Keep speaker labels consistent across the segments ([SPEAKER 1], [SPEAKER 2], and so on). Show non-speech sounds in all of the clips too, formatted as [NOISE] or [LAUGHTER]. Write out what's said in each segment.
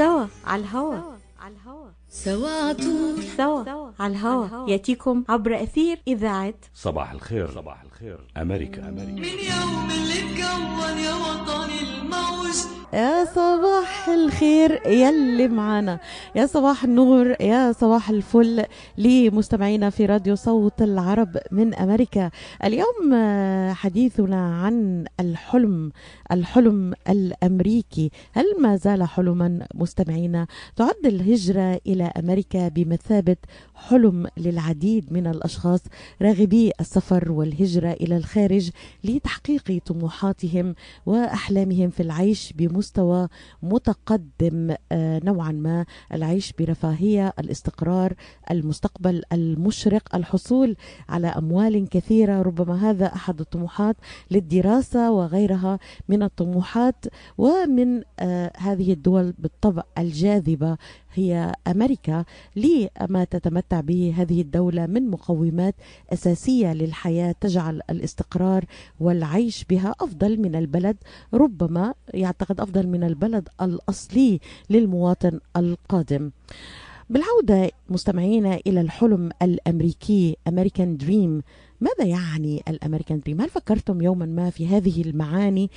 [SPEAKER 1] سوا على الهوا.
[SPEAKER 2] سوا عطول
[SPEAKER 1] سوا على الهوا يأتيكم عبر أثير إذاعة
[SPEAKER 3] صباح الخير. صباح الخير. أمريكا أمريكا.
[SPEAKER 2] من يوم اللي اتكون يا وطني الموج.
[SPEAKER 4] يا صباح الخير يلي معانا. يا صباح النور يا صباح الفل لمستمعينا في راديو صوت العرب من أمريكا. اليوم آه، حديثنا عن الحلم الحلم الأمريكي. هل ما زال حلما مستمعينا؟ تعد الهجرة إلى أمريكا بمثابة حلم للعديد من الأشخاص راغبي السفر والهجرة إلى الخارج لتحقيق طموحاتهم وأحلامهم في العيش بمستوى متقدم آه، نوعا ما العيش برفاهية الاستقرار المستقبل المشرق الحصول على أموال كثيرة. ربما هذا أحد الطموحات للدراسة وغيرها من الطموحات. ومن آه، هذه الدول بالطبع الجاذبة هي أمريكا لما تتمتع به هذه الدولة من مقومات أساسية للحياة تجعل الاستقرار والعيش بها أفضل من البلد ربما يعتقد أفضل من البلد الأصلي للمواطن القادم بالعودة مستمعينا إلى الحلم الأمريكي أمريكان دريم ماذا يعني الأمريكان دريم؟ هل فكرتم يوما ما في هذه المعاني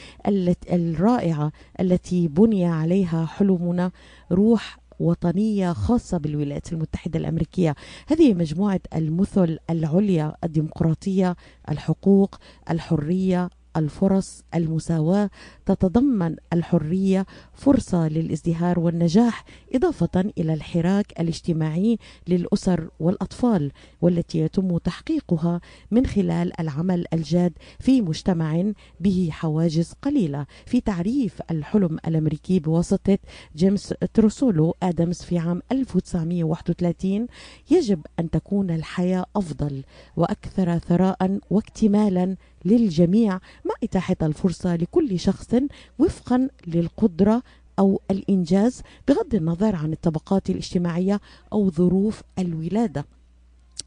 [SPEAKER 4] الرائعة التي بني عليها حلمنا روح وطنية خاصة بالولايات المتحدة الأمريكية. هذه مجموعة المثل العليا الديمقراطية الحقوق الحرية الفرص المساواة. تتضمن الحرية فرصة للازدهار والنجاح إضافة إلى الحراك الاجتماعي للأسر والأطفال والتي يتم تحقيقها من خلال العمل الجاد في مجتمع به حواجز قليلة. في تعريف الحلم الأمريكي بواسطة جيمس تروسولو آدمز في عام 1931 يجب أن تكون الحياة أفضل وأكثر ثراء واكتمالا للجميع مع إتاحة الفرصة لكل شخص وفقا للقدرة أو الإنجاز بغض النظر عن الطبقات الاجتماعية أو ظروف الولادة.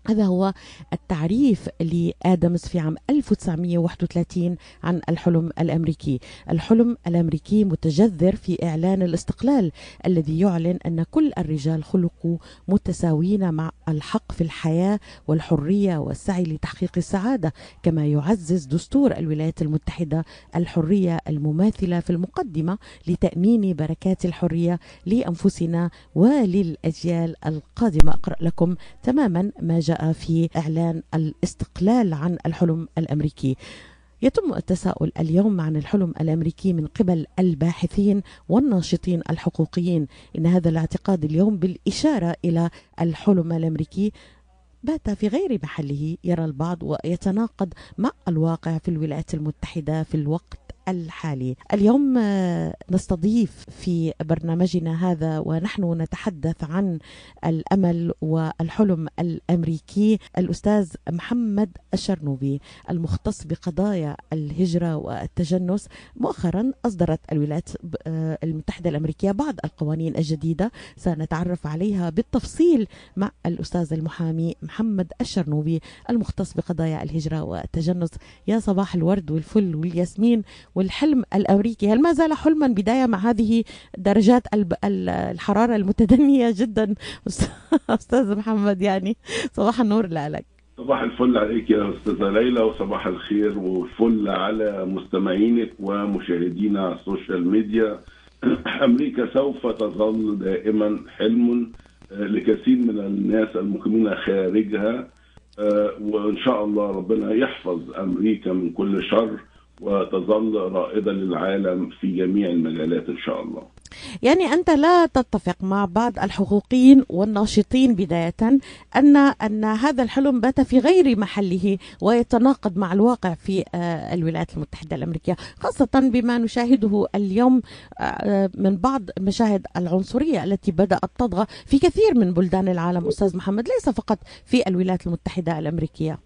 [SPEAKER 4] هذا هو التعريف لآدمز في عام 1931 عن الحلم الأمريكي. الحلم الأمريكي متجذر في إعلان الاستقلال الذي يعلن أن كل الرجال خلقوا متساويين مع الحق في الحياة والحرية والسعي لتحقيق السعادة كما يعزز دستور الولايات المتحدة الحرية المماثلة في المقدمة لتأمين بركات الحرية لأنفسنا وللأجيال القادمة. أقرأ لكم تماما ما جاء في إعلان الاستقلال عن الحلم الأمريكي. يتم التساؤل اليوم عن الحلم الأمريكي من قبل الباحثين والناشطين الحقوقيين. إن هذا الاعتقاد اليوم بالإشارة إلى الحلم الأمريكي بات في غير محله يرى البعض ويتناقض مع الواقع في الولايات المتحدة في الوقت الحالي. اليوم آه، نستضيف في برنامجنا هذا ونحن نتحدث عن الأمل والحلم الأمريكي الأستاذ محمد الشرنوبي المختص بقضايا الهجرة والتجنس. مؤخرا أصدرت الولايات آه، المتحدة الأمريكية بعض القوانين الجديدة سنتعرف عليها بالتفصيل مع الأستاذ المحامي محمد الشرنوبي المختص بقضايا الهجرة والتجنس. يا صباح الورد والفل والياسمين. والحلم الأمريكي. هل ما زال حلما بداية مع هذه درجات الحرارة المتدنية جدا؟ أستاذ محمد يعني صباح النور لك.
[SPEAKER 5] صباح الفل عليك يا أستاذة ليلى وصباح الخير والفل على مستمعينك ومشاهدينا على السوشيال ميديا. [CLEARS THROAT] أمريكا سوف تظل دائما حلم آه، لكثير من الناس المقيمين خارجها. آه، وإن شاء الله ربنا يحفظ أمريكا من كل شر. وتظل رائدة للعالم في جميع المجالات إن شاء الله.
[SPEAKER 4] يعني أنت لا تتفق مع بعض الحقوقيين والناشطين بداية أن أن هذا الحلم بات في غير محله ويتناقض مع الواقع في آه، الولايات المتحدة الأمريكية خاصة بما نشاهده اليوم آه، من بعض مشاهد العنصرية التي بدأت تطغى في كثير من بلدان العالم. أستاذ محمد ليس فقط في الولايات المتحدة الأمريكية.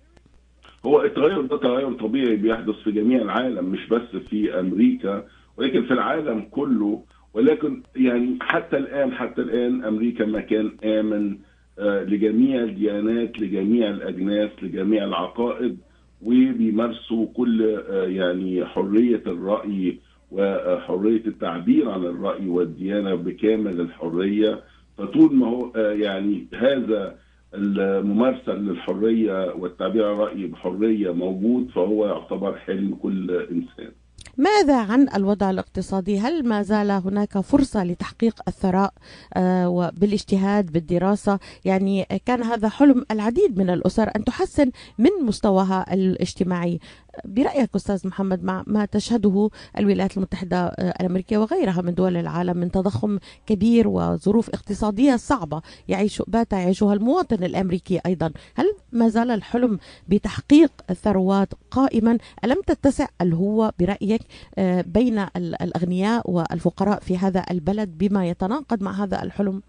[SPEAKER 5] هو التغير ده تغير طبيعي بيحدث في جميع العالم مش بس في أمريكا ولكن في العالم كله. ولكن يعني حتى الآن حتى الآن أمريكا مكان آمن آه، لجميع الديانات لجميع الأجناس لجميع العقائد وبيمارسوا كل آه، يعني حرية الرأي وحرية التعبير عن الرأي والديانة بكامل الحرية. فطول ما هو آه، يعني هذا الممارسة للحرية والتعبير عن الراي بحرية موجود فهو يعتبر حلم كل إنسان
[SPEAKER 4] ماذا عن الوضع الاقتصادي؟ هل ما زال هناك فرصة لتحقيق الثراء آه، وبالاجتهاد بالدراسة؟ يعني كان هذا حلم العديد من الأسر أن تحسن من مستواها الاجتماعي برأيك أستاذ محمد مع ما تشهده الولايات المتحدة آه، الأمريكية وغيرها من دول العالم من تضخم كبير وظروف اقتصادية صعبة يعيش بات يعيشها المواطن الأمريكي أيضا. هل ما زال الحلم بتحقيق الثروات قائما؟ ألم تتسع؟ الهوة برأيك آه، بين ال- الأغنياء والفقراء في هذا البلد بما يتناقض مع هذا الحلم؟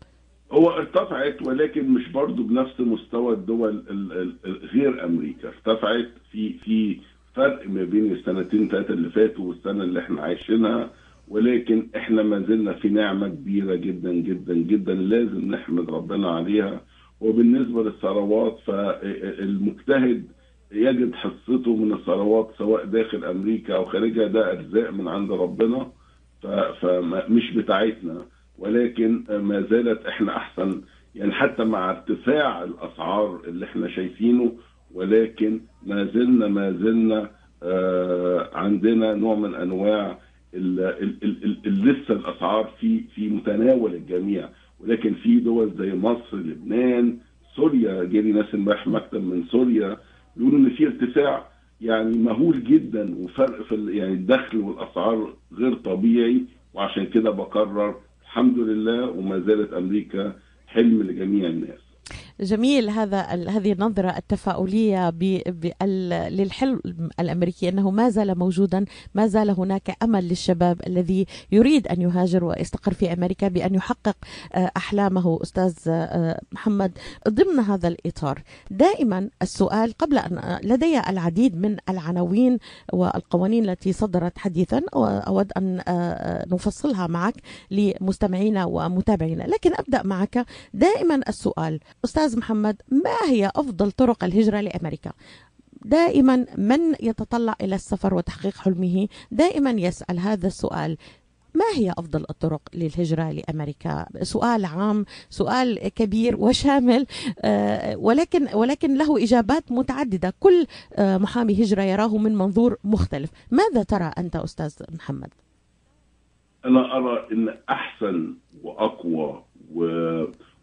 [SPEAKER 5] هو ارتفعت ولكن مش برضه بنفس مستوى الدول ال- ال- ال- غير أمريكا. ارتفعت في في فرق ما بين السنتين ثلاثة اللي فاتوا والسنة اللي إحنا عايشينها ولكن إحنا ما زلنا في نعمة كبيرة جدا جدا جدا لازم نحمد ربنا عليها. وبالنسبة للثروات فالمجتهد يجد حصته من الثروات سواء داخل أمريكا أو خارجها ده ارزاق من عند ربنا فمش بتاعتنا. ولكن ما زالت إحنا أحسن يعني حتى مع ارتفاع الأسعار اللي إحنا شايفينه ولكن ما زلنا ما زلنا آه، عندنا نوع من أنواع لسه الأسعار في في متناول الجميع. ولكن في دول زي مصر لبنان سوريا جالي ناس امبارح مكتب من سوريا بيقولوا إن في ارتفاع يعني مهول جدا وفرق في يعني الدخل والأسعار غير طبيعي. وعشان كده بقرر الحمد لله وما زالت أمريكا حلم لجميع الناس.
[SPEAKER 4] جميل هذا هذه النظرة التفاؤلية للحلم الأمريكي أنه ما زال موجودا ما زال هناك أمل للشباب الذي يريد أن يهاجر ويستقر في أمريكا بأن يحقق آه، أحلامه. أستاذ آه، محمد ضمن هذا الإطار دائما السؤال قبل أن لدي العديد من العناوين والقوانين التي صدرت حديثا وأود أن آه، نفصلها معك لمستمعينا ومتابعينا. لكن أبدأ معك دائما السؤال. أستاذ محمد ما هي أفضل طرق الهجرة لأمريكا؟ دائما من يتطلع إلى السفر وتحقيق حلمه دائما يسأل هذا السؤال ما هي أفضل الطرق للهجرة لأمريكا؟ سؤال عام، سؤال كبير وشامل آه، ولكن ولكن له إجابات متعددة، كل آه، محامي هجرة يراه من منظور مختلف، ماذا ترى أنت أستاذ محمد؟
[SPEAKER 5] أنا أرى إن أحسن وأقوى و...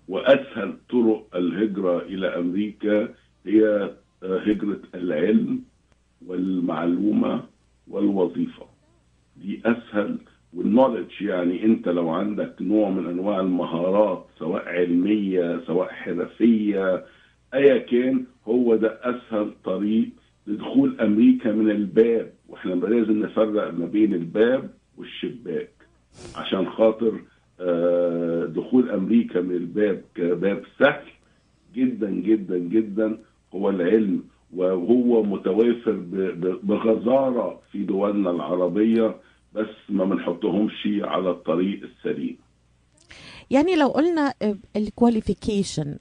[SPEAKER 5] وأسهل طرق الهجرة إلى أمريكا هي هجرة العلم والمعلومة والوظيفة. دي أسهل والنولج يعني أنت لو عندك نوع من أنواع المهارات سواء علمية سواء حرفية أيا كان هو ده أسهل طريق لدخول أمريكا من الباب. وإحنا لازم نفرق ما بين الباب والشباك عشان خاطر دخول أمريكا من الباب كباب سهل جدا جدا جدا. هو العلم وهو متوافر بغزارة في دولنا العربية بس ما بنحطهمش على الطريق السليم.
[SPEAKER 4] يعني لو قلنا الكواليفيكيشن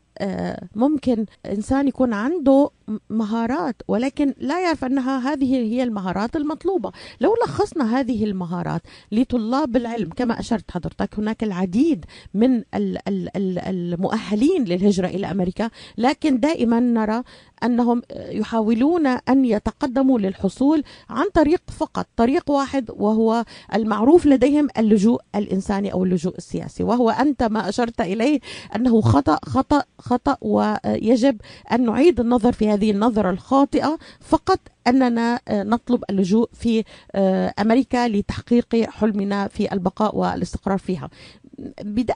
[SPEAKER 4] ممكن إنسان يكون عنده مهارات ولكن لا يعرف أنها هذه هي المهارات المطلوبة. لو لخصنا هذه المهارات لطلاب العلم كما أشرت حضرتك هناك العديد من ال- ال- ال- المؤهلين للهجرة إلى أمريكا لكن دائما نرى أنهم يحاولون أن يتقدموا للحصول عن طريق فقط طريق واحد وهو المعروف لديهم اللجوء الإنساني أو اللجوء السياسي. وهو أنت ما أشرت إليه أنه خطأ خطأ خطأ ويجب أن نعيد النظر في هذه النظرة الخاطئة فقط أننا نطلب اللجوء في أمريكا لتحقيق حلمنا في البقاء والاستقرار فيها.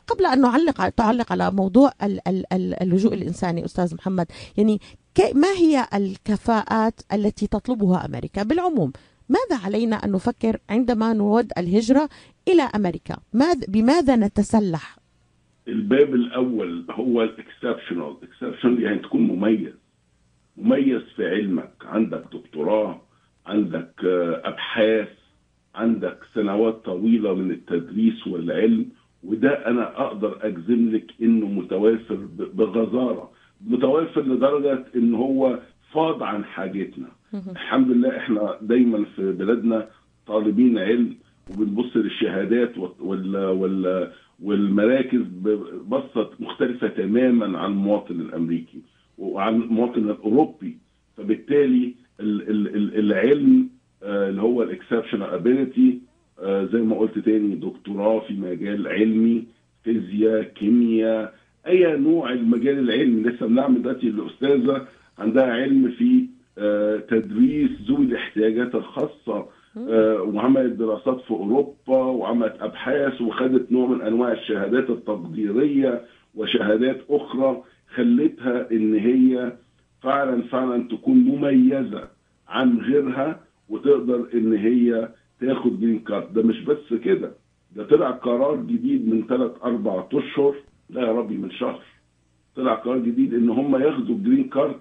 [SPEAKER 4] قبل أن نعلق تعلق على موضوع ال- ال- ال- اللجوء الإنساني أستاذ محمد يعني ما هي الكفاءات التي تطلبها أمريكا بالعموم؟ ماذا علينا أن نفكر عندما نود الهجرة إلى أمريكا؟ ماذا بماذا نتسلح؟
[SPEAKER 5] الباب الأول هو ال exceptional exceptional يعني تكون مميز. مميز في علمك. عندك دكتوراه عندك آه، أبحاث عندك سنوات طويلة من التدريس والعلم وده أنا أقدر أجزم لك إنه متوافر بغزارة. متوافر لدرجة إن هو فاض عن حاجتنا. الحمد لله إحنا دايما في بلادنا طالبين علم وبنبص للشهادات وال وال والمراكز بصت مختلفة تماما عن المواطن الأمريكي وعن المواطن الأوروبي. فبالتالي ال- ال- ال- العلم آه، اللي هو ال exceptional ability زي ما قلت تاني دكتوراه في مجال علمي فيزياء كيمياء أي نوع المجال العلمي. لسه بنعمل دلوقتي الأستاذة عندها علم في آه، تدريس ذوي الاحتياجات الخاصة آه، وعملت دراسات في أوروبا وعملت أبحاث وخدت نوع من أنواع الشهادات التقديرية وشهادات أخرى خلتها إن هي فعلا فعلا تكون مميزة عن غيرها وتقدر إن هي تاخد green card ده مش بس كده ده طلع قرار جديد من ثلاث أربع أشهر لا يا ربي من شهر. طلع قرار جديد إن هم ياخدوا green card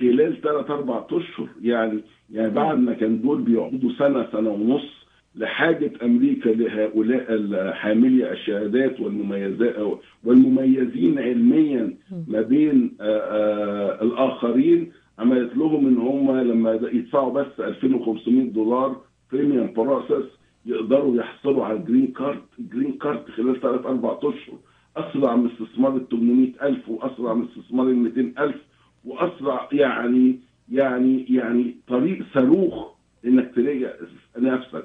[SPEAKER 5] خلال ثلاث أربع أشهر يعني يعني بعد ما كان دول بيقعدوا سنة سنة ونص لحاجة أمريكا لهؤلاء حاملي الشهادات والمميزات والمميزين علميا ما بين آه، آه، الآخرين عملت لهم إن هم لما يدفعوا بس 2500 دولار premium process يقدروا يحصلوا على ال green card ال green card خلال ثلاث أربع أشهر أسرع من استثمار ال 800000 وأسرع من استثمار ال 200000 واسرع يعني يعني يعني طريق صاروخ إنك تلاقي نفسك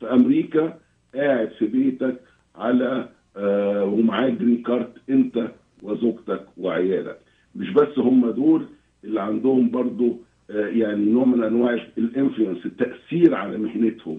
[SPEAKER 5] في أمريكا قاعد في بيتك على آه ومعاك green card أنت وزوجتك وعيالك. مش بس هم دول اللي عندهم برضو آه يعني نوع من أنواع ال influence التأثير على مهنتهم.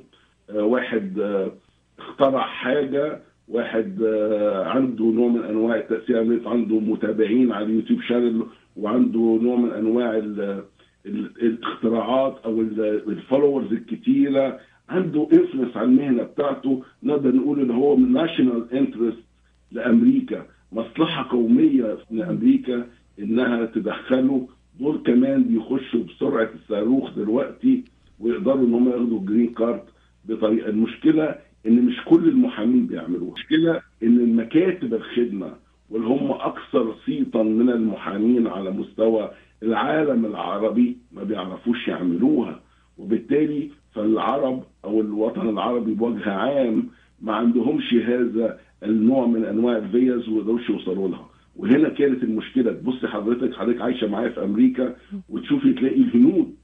[SPEAKER 5] آه واحد آه اخترع حاجة واحد آه عنده نوع من أنواع التأثير عنده متابعين على ال YouTube channel وعنده نوع من أنواع ال ال الاختراعات أو ال followers الكتيرة عنده influence على المهنة بتاعته. نقدر نقول إن هو national interest لأمريكا مصلحة قومية لأمريكا إنها تدخله. دول كمان بيخشوا بسرعة الصاروخ دلوقتي ويقدروا إن هم ياخدوا ال green card بطريقة. المشكلة إن مش كل المحامين بيعملوها. المشكلة إن المكاتب الخدمة واللي هم أكثر صيتا من المحامين على مستوى العالم العربي ما بيعرفوش يعملوها. وبالتالي فالعرب أو الوطن العربي بوجه عام ما عندهمش هذا النوع من أنواع الفيز وما يقدروش يوصلوا لها. وهنا كانت المشكلة. تبص حضرتك حضرتك عايشة معايا في أمريكا وتشوفي تلاقي الهنود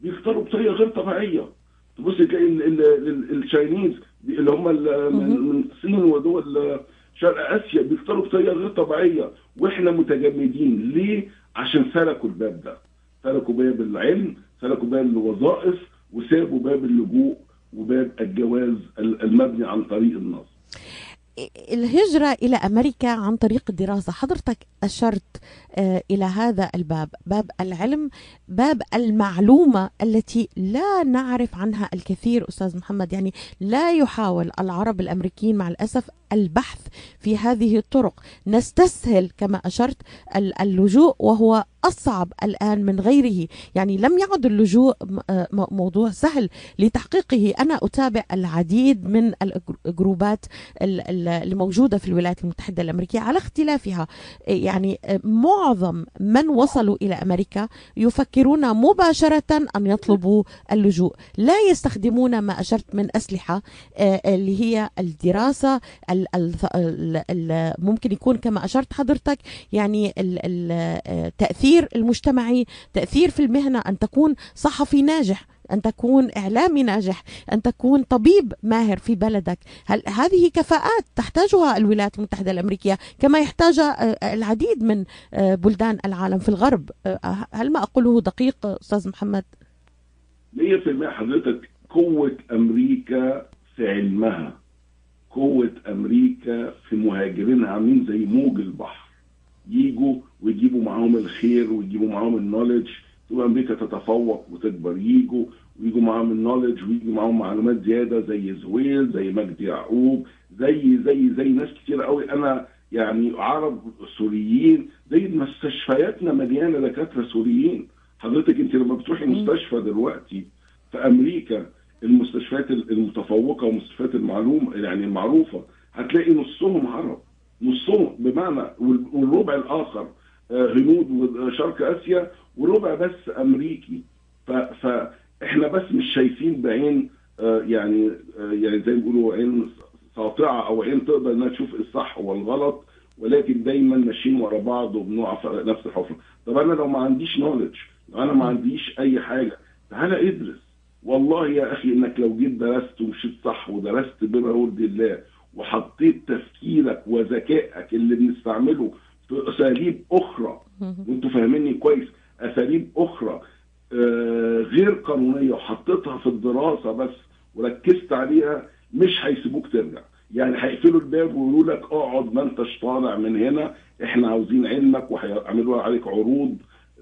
[SPEAKER 5] بيختاروا بطريقة غير طبيعية. تبص تلاقي ال- ال- ال- ال Chinese اللي هم من الصين ودول شرق آسيا بيختاروا بطريقه غير طبيعية وإحنا متجمدين. ليه؟ عشان سلكوا الباب ده. سلكوا باب العلم سلكوا باب الوظائف وسابوا باب اللجوء وباب الجواز ال- المبني عن طريق النص.
[SPEAKER 4] الهجرة إلى أمريكا عن طريق الدراسة. حضرتك أشرت آه، إلى هذا الباب باب العلم باب المعلومة التي لا نعرف عنها الكثير أستاذ محمد. يعني لا يحاول العرب الأمريكيين مع الأسف البحث في هذه الطرق. نستسهل كما أشرت ال- اللجوء وهو أصعب الآن من غيره. يعني لم يعد اللجوء آه، موضوع سهل لتحقيقه. أنا أتابع العديد من الجروبات ال- ال- اللي موجودة في الولايات المتحدة الأمريكية على اختلافها. يعني معظم من وصلوا إلى أمريكا يفكرون مباشرة أن يطلبوا اللجوء. لا يستخدمون ما أشرت من أسلحة آه، اللي هي الدراسة ال- ال- ال- ال- ممكن يكون كما أشرت حضرتك يعني ال- ال- آه، التأثير المجتمعي تأثير في المهنة أن تكون صحفي ناجح أن تكون إعلامي ناجح أن تكون طبيب ماهر في بلدك. هل هذه كفاءات تحتاجها الولايات المتحدة الأمريكية كما يحتاج آه، العديد من آه، بلدان العالم في الغرب؟ آه، هل ما أقوله دقيق أستاذ محمد؟
[SPEAKER 5] 100% حضرتك قوة أمريكا في علمها قوة أمريكا في مهاجرينها عاملين زي موج البحر. يجوا ويجيبوا معاهم الخير ويجيبوا معاهم النولج تبقى أمريكا تتفوق وتكبر. يجوا ويجوا معاهم النولج ويجوا معاهم معلومات زيادة زي زويل زي مجدي يعقوب زي زي زي ناس كتير قوي. أنا يعني عرب سوريين زي مستشفياتنا مليانة دكاترة سوريين. حضرتك أنت لما بتروحي مستشفى دلوقتي في أمريكا المستشفيات المتفوقة ومستشفيات المعلوم يعني المعروفة هتلاقي نصهم عرب. نصهم بمعنى وال- والربع الآخر آه، هنود وشرق آسيا وربع بس أمريكي. فاحنا بس مش شايفين بعين آه، يعني آه، يعني زي ما بيقولوا عين ساطعة أو عين تقدر إنها تشوف الصح والغلط ولكن دايما ماشيين ورا بعض وبنقع في نفس الحفرة. طب أنا لو ما عنديش نولج لو أنا ما عنديش أي حاجة تعالى أدرس؟ والله يا أخي إنك لو جيت درست ومشيت صح ودرست بما يرضي الله وحطيت تفكيرك وذكائك اللي بنستعمله في أساليب أخرى. وانتوا فاهميني كويس. أساليب أخرى آه، غير قانونية وحطيتها في الدراسة بس وركزت عليها مش هيسيبوك ترجع. يعني هيقفلوا الباب ويقولوا لك اقعد ما انتش طالع من هنا. إحنا عاوزين علمك وهيعملوا عليك عروض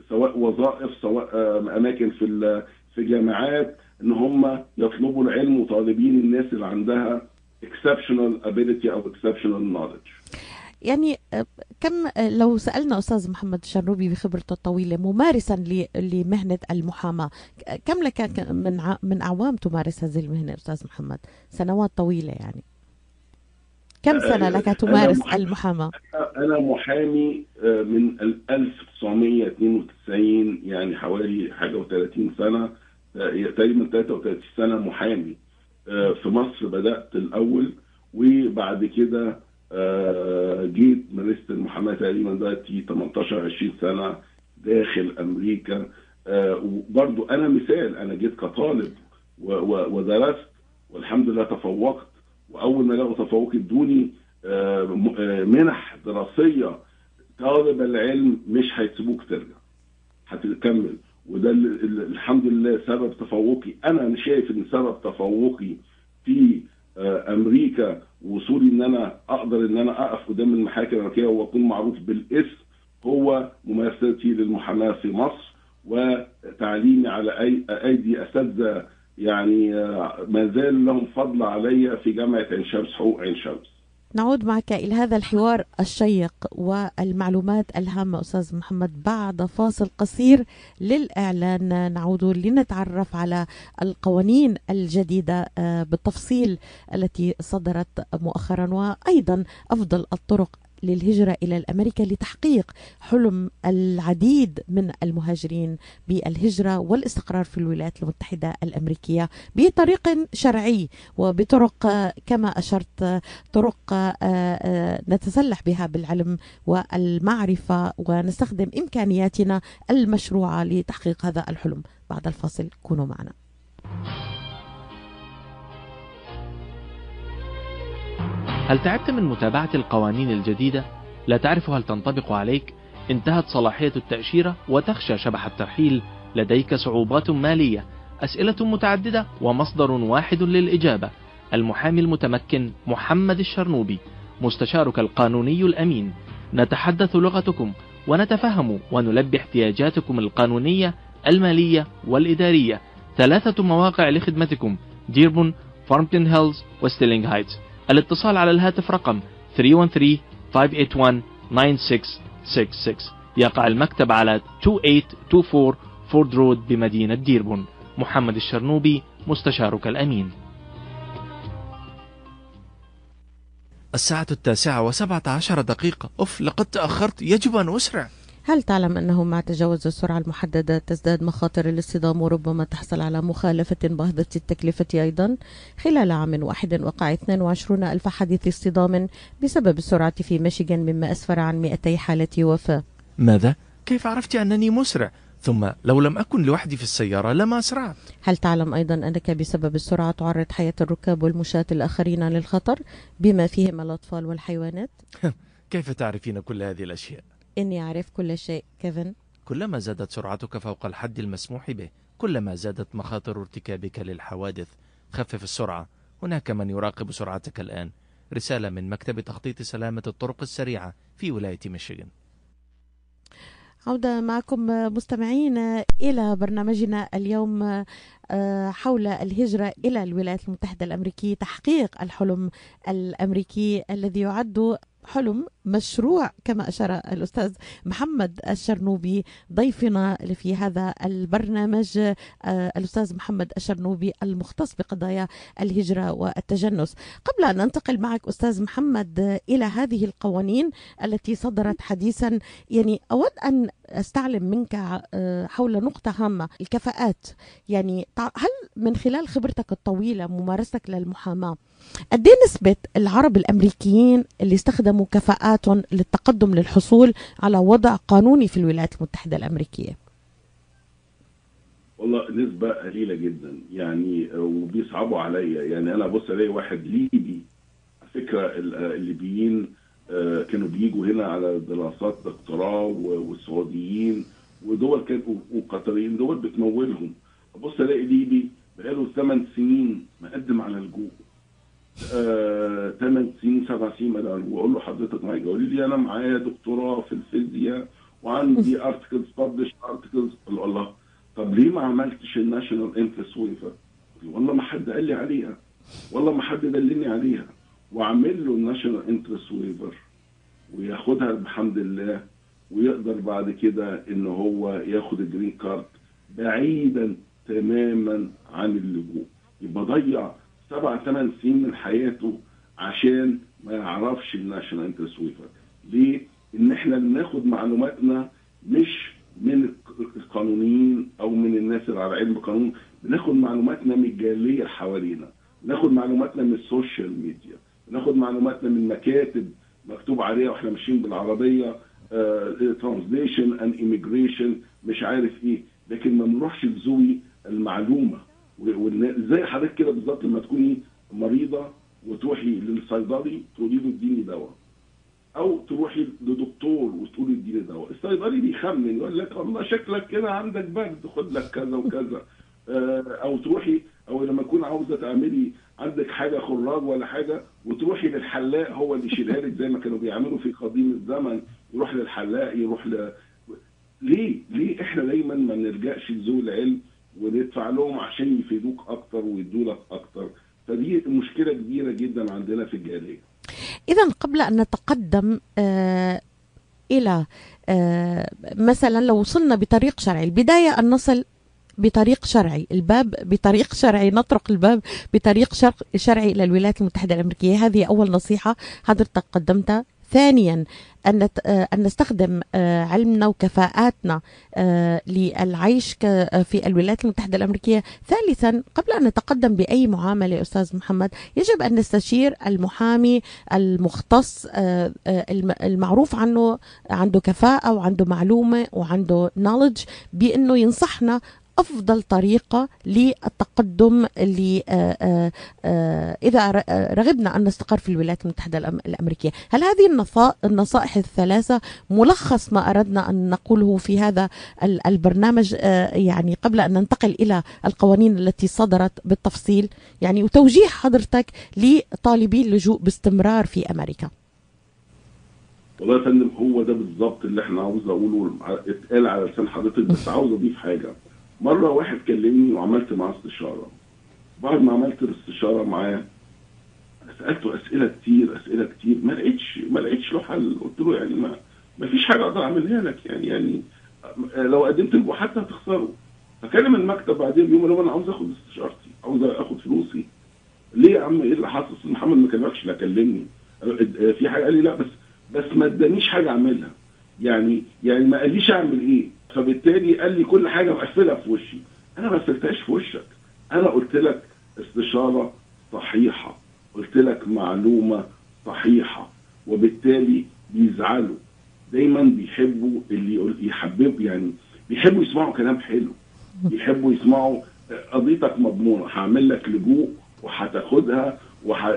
[SPEAKER 5] سواء وظائف سواء آه، أماكن في في جامعات إن هم يطلبوا العلم وطالبين الناس اللي عندها exceptional ability أو exceptional knowledge.
[SPEAKER 4] يعني كم لو سألنا أستاذ محمد الشرنوبي بخبرته الطويلة ممارسا ل- لمهنة المحاماة ك- كم لك من من أعوام تمارس هذه المهنة أستاذ محمد؟ سنوات طويلة يعني. كم سنة لك
[SPEAKER 5] أنا
[SPEAKER 4] تمارس
[SPEAKER 5] محامي.
[SPEAKER 4] المحاماة؟
[SPEAKER 5] أنا محامي من ال 1992 يعني حوالي حاجة و30 سنة تقريبا 33 سنة محامي. في مصر بدأت الأول وبعد كده آه، جيت مارست المحاماة تقريبا دلوقتي 18 20 سنة داخل أمريكا. آه، وبرضو أنا مثال أنا جيت كطالب ودرست والحمد لله تفوقت. وأول ما لقوا تفوقي ادوني آه، آه، منح دراسية طالب العلم مش هيسيبوك ترجع هتكمل. وده ال- ال- الحمد لله سبب تفوقي. أنا شايف إن سبب تفوقي في آه، أمريكا وصولي إن أنا أقدر إن أنا أقف قدام المحاكم الأمريكية وأكون معروف بالاسم هو ممارستي للمحاماة في مصر وتعليمي على اي أيدي أساتذة يعني آه، ما زال لهم فضل عليا في جامعة عين شمس حقوق عين شمس.
[SPEAKER 4] نعود معك إلى هذا الحوار الشيق والمعلومات الهامة أستاذ محمد. بعد فاصل قصير للإعلان نعود لنتعرف على القوانين الجديدة آه، بالتفصيل التي صدرت مؤخرا وأيضا أفضل الطرق للهجرة إلى الأمريكا لتحقيق حلم العديد من المهاجرين بالهجرة والاستقرار في الولايات المتحدة الأمريكية بطريق شرعي وبطرق كما أشرت طرق آه، آه، نتسلح بها بالعلم والمعرفة ونستخدم إمكانياتنا المشروعة لتحقيق هذا الحلم. بعد الفاصل كونوا معنا.
[SPEAKER 6] هل تعبت من متابعة القوانين الجديدة؟ لا تعرف هل تنطبق عليك؟ انتهت صلاحية التأشيرة وتخشى شبح الترحيل. لديك صعوبات مالية أسئلة متعددة ومصدر واحد للإجابة. المحامي المتمكن محمد الشرنوبي مستشارك القانوني الأمين. نتحدث لغتكم ونتفهم ونلبي احتياجاتكم القانونية المالية والإدارية. ثلاثة مواقع لخدمتكم ديربون فارمتن هيلز وستيلينغ هايتس الاتصال على الهاتف رقم 313-581-9666 يقع المكتب على 2824 فورد رود بمدينة ديربون. محمد الشرنوبي مستشارك الأمين.
[SPEAKER 7] الساعة التاسعة وسبعة عشر دقيقة. أف لقد تأخرت. يجب أن أسرع.
[SPEAKER 4] هل تعلم أنه مع تجاوز السرعة المحددة تزداد مخاطر الاصطدام وربما تحصل على مخالفة باهظة التكلفة أيضا؟ خلال عام واحد وقع 22 ألف حادث اصطدام بسبب السرعة في ميشيغان مما أسفر عن 200 حالة وفاة
[SPEAKER 7] ماذا؟ كيف عرفت أنني مسرع؟ ثم لو لم أكن لوحدي في السيارة لما أسرعت
[SPEAKER 4] هل تعلم أيضا أنك بسبب السرعة تعرض حياة الركاب والمشاة الآخرين للخطر بما فيهم الأطفال والحيوانات؟ [LAUGHS]
[SPEAKER 7] كيف تعرفين كل هذه الأشياء؟
[SPEAKER 4] إني أعرف كل شيء كيفن؟
[SPEAKER 7] كلما زادت سرعتك فوق الحد المسموح به كلما زادت مخاطر ارتكابك للحوادث خفف السرعة. هناك من يراقب سرعتك الآن. رسالة من مكتب تخطيط سلامة الطرق السريعة في ولاية ميشيغان.
[SPEAKER 4] عودة معكم مستمعين إلى برنامجنا اليوم آه، حول الهجرة إلى الولايات المتحدة الأمريكية تحقيق الحلم الأمريكي الذي يعد حلم مشروع كما أشار الأستاذ محمد الشرنوبي ضيفنا في هذا البرنامج آه، الأستاذ محمد الشرنوبي المختص بقضايا الهجرة والتجنس. قبل أن ننتقل معك أستاذ محمد إلى هذه القوانين التي صدرت حديثا يعني أود أن أستعلم منك آه، حول نقطة هامة الكفاءات. يعني هل من خلال خبرتك الطويلة ممارستك للمحاماة قد إيه نسبة العرب الأمريكيين اللي استخدموا كفاءاتهم للتقدم للحصول على وضع قانوني في الولايات المتحدة الأمريكية.
[SPEAKER 5] والله نسبة قليلة جدا. يعني وبيصعبوا عليا. يعني أنا بص ألاقي واحد ليبي. على فكرة ال- الليبيين آه، كانوا بيجوا هنا على دراسات دكتوراه والسعوديين ودول كانوا وقطريين دول بتمولهم. بص ألاقي ليبي بقاله ثمان سنين مقدم على لجوء آه، ثمان سنين سبع سنين مقدم على لجوء أقول له حضرتك معايا يقول لي أنا معايا دكتوراه في الفيزياء وعندي articles بـ publish articles الله. طب ليه ما عملتش ال National Interest Waiver؟ والله ما حد قال لي عليها. والله ما حد دلني عليها. واعمل له ال National Interest Waiver وياخدها بحمد الله ويقدر بعد كده إن هو ياخد ال green card بعيدا تماما عن اللجوء. يبقى ضيع سبع ثمان سنين من حياته عشان ما يعرفش ال National Interest Waiver ليه؟ إن إحنا بناخد معلوماتنا مش من الق- القانونيين أو من الناس اللي على علم قانون بناخد معلوماتنا من الجالية حوالينا بناخد معلوماتنا من ال social media بناخد معلوماتنا من مكاتب مكتوب عليها وإحنا ماشيين بالعربية translation and immigration مش عارف إيه. لكن ما بنروحش لذوي المعلومة. و- والنا- زي حضرتك كده بالظبط لما تكوني مريضة وتروحي للصيدلي تقولي له اديني دواء. أو تروحي لدكتور وتقولي اديني دواء. الصيدلي بيخمن يقول لك والله شكلك كده عندك برد خد لك كذا وكذا. آه، أو تروحي أو لما تكون عاوزة تعملي عندك حاجة خراج ولا حاجة وتروحي للحلاق هو اللي يشيلها لك زي ما كانوا بيعملوا في قديم الزمن يروح للحلاق يروح ل ليه؟ ليه إحنا دايما ما نلجأش لذوي العلم؟ وندفع لهم عشان يفيدوك أكتر ويدوا لك أكتر. فدي مشكلة كبيرة جدا عندنا في الجالية.
[SPEAKER 4] إذا قبل أن نتقدم آه إلى آه مثلا لو وصلنا بطريق شرعي البداية أن نصل بطريق شرعي الباب بطريق شرعي نطرق الباب بطريق شرعي إلى الولايات المتحدة الأمريكية. هذه أول نصيحة حضرتك قدمتها. ثانيا أن أن نستخدم آه، علمنا وكفاءاتنا آه، للعيش في الولايات المتحدة الأمريكية. ثالثا قبل أن نتقدم بأي معاملة أستاذ محمد يجب أن نستشير المحامي المختص آه، الم- المعروف عنه عنده كفاءة وعنده معلومة وعنده knowledge بأنه ينصحنا أفضل طريقة للتقدم اللي آه، آه، آه، آه، رغبنا أن نستقر في الولايات المتحدة الأم- الأمريكية. هل هذه النصا- النصائح الثلاثة ملخص ما أردنا أن نقوله في هذا ال- البرنامج يعني قبل أن ننتقل إلى القوانين التي صدرت بالتفصيل؟ يعني وتوجيه حضرتك لطالبي اللجوء باستمرار في أمريكا.
[SPEAKER 5] والله يا فندم هو ده بالظبط اللي إحنا عاوز أقوله. اتقال على لسان حضرتك بس. عاوز أضيف حاجة. مرة واحد كلمني وعملت معاه استشارة. بعد ما عملت الاستشارة معاه سألته أسئلة كتير أسئلة كتير ما لقيتش ما لقيتش له حل. قلت له يعني ما ما فيش حاجة أقدر أعملها لك يعني يعني لو قدمت حتى هتخسره فكلم المكتب بعدين بيوم قال أنا عاوز آخد استشارتي عاوز آخد فلوسي. ليه يا عم؟ إيه اللي حصل؟ محمد ما كلمكش لا كلمني. في حاجة قال لي لا بس بس ما ادانيش حاجة أعملها. يعني يعني ما قاليش أعمل إيه؟ فبالتالي قال لي كل حاجة مقفلة في وشي. أنا ما قفلتهاش في وشك. أنا قلت لك استشارة صحيحة. قلت لك معلومة صحيحة. وبالتالي بيزعلوا. دايما بيحبوا اللي يقول يحببوا يعني بيحبوا يسمعوا كلام حلو. بيحبوا يسمعوا قضيتك مضمونة. هعمل لك لجوء وهتاخدها وح...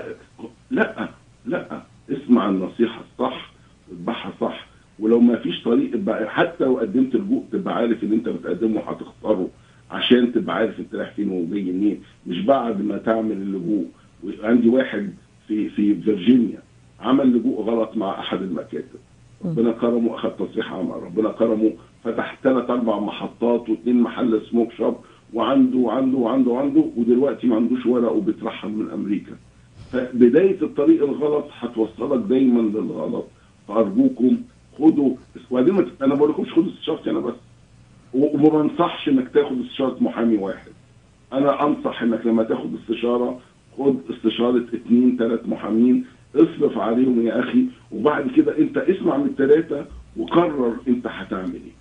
[SPEAKER 5] لا لا اسمع النصيحة الصح واتبعها صح. ولو ما فيش طريق بقى حتى لو قدمت لجوء تبقى عارف ان انت بتقدمه هتخسره عشان تبقى عارف انت رايح فين وجاي منين. مش بعد ما تعمل اللجوء. عندي واحد في في فيرجينيا عمل لجوء غلط مع أحد المكاتب. ربنا كرمه أخذ تصريح عمل. ربنا كرمه فتح ثلاث أربع محطات واثنين محل سموك شوب وعنده وعنده وعنده وعنده ودلوقتي ما عندوش ورق وبيترحل من أمريكا. فبداية الطريق الغلط هتوصلك دايما للغلط. فأرجوكم خدوا وبعدين ما أنا ما بقولكمش خدوا استشارتي أنا بس. وما بنصحش انك تاخد استشارة محامي واحد. أنا انصح انك لما تاخد استشارة خد استشارة اثنين ثلاث محامين اصرف عليهم يا أخي وبعد كده انت اسمع من الثلاثه وقرر انت هتعمل إيه.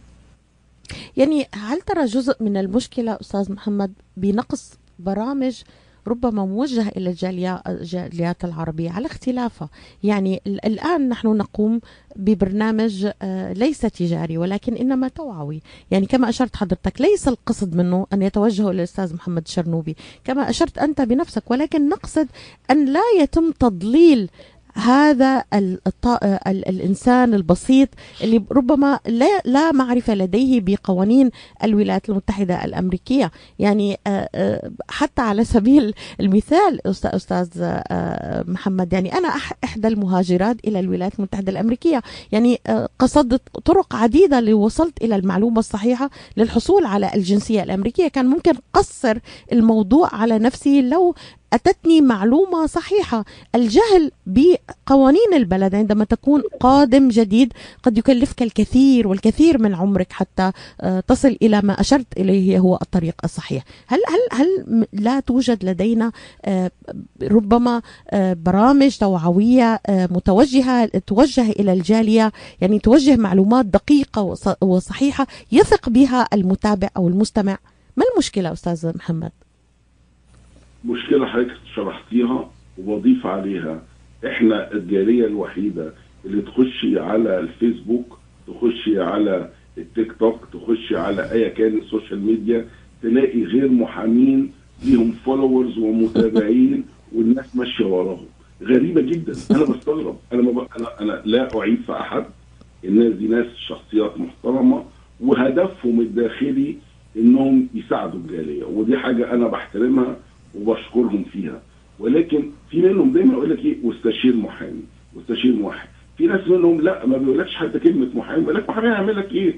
[SPEAKER 4] يعني هل ترى جزء من المشكلة أستاذ محمد بنقص برامج ربما موجهة إلى الجاليا- الجاليات العربية. على اختلافها يعني ال- الآن نحن نقوم ببرنامج آه، ليس تجاري ولكن إنما توعوي. يعني كما أشرت حضرتك ليس القصد منه أن يتوجه الأستاذ محمد الشرنوبي كما أشرت أنت بنفسك ولكن نقصد أن لا يتم تضليل هذا ال- الط- ال- الإنسان البسيط اللي ربما لا, لا معرفة لديه بقوانين الولايات المتحدة الأمريكية. يعني آه، آه، حتى على سبيل المثال أستاذ آه، محمد يعني أنا أح- إحدى المهاجرات إلى الولايات المتحدة الأمريكية. يعني قصدت طرق عديدة لوصلت إلى المعلومة الصحيحة للحصول على الجنسية الأمريكية. كان ممكن قصر الموضوع على نفسي لو أتتني معلومة صحيحة. الجهل بقوانين البلد عندما تكون قادم جديد قد يكلفك الكثير والكثير من عمرك حتى آه، تصل إلى ما أشرت إليه هو الطريق الصحيح. هل, هل, هل لا توجد لدينا آه، ربما آه، برامج توعوية متوجهة توجه إلى الجالية يعني توجه معلومات دقيقة وص- وصحيحة يثق بها المتابع أو المستمع؟ ما المشكلة أستاذ محمد؟
[SPEAKER 5] مشكلة حضرتك شرحتيها وبضيف عليها. إحنا الجالية الوحيدة اللي تخشي على الفيسبوك تخشي على التيك توك تخشي على اي كان ال social media تلاقي غير محامين ليهم followers ومتابعين والناس ماشية وراهم. غريبة جدا. أنا بستغرب. أنا ما. أنا أنا لا أعيب في أحد. الناس دي ناس شخصيات محترمة وهدفهم الداخلي إنهم يساعدوا الجالية. ودي حاجة أنا بحترمها. وبشكرهم فيها. ولكن في منهم دايما يقول لك إيه؟ واستشير محامي. واستشير محامي في ناس منهم لا ما بيقولكش حتى كلمة محامي بيقول لك محامي هيعمل لك إيه؟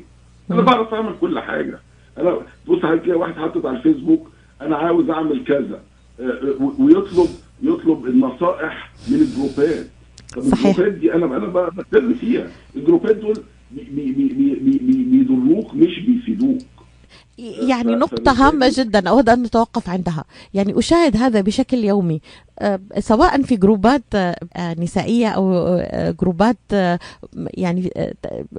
[SPEAKER 5] أنا بعرف أعمل كل حاجة. أنا بص هتلاقي واحد حاطط على الفيسبوك أنا عاوز أعمل كذا. آه، آه، ويطلب يطلب النصائح من الجروبات. طب. الجروبات دي أنا أنا بتكلم فيها. الجروبات دول بي- بي- بي- بي- بي- بي- بيضروك مش بيفيدوك.
[SPEAKER 4] يعني نقطة هامة جدا أود أن نتوقف عندها. يعني أشاهد هذا بشكل يومي. آه، سواء في جروبات آه، آه، نسائية أو جروبات يعني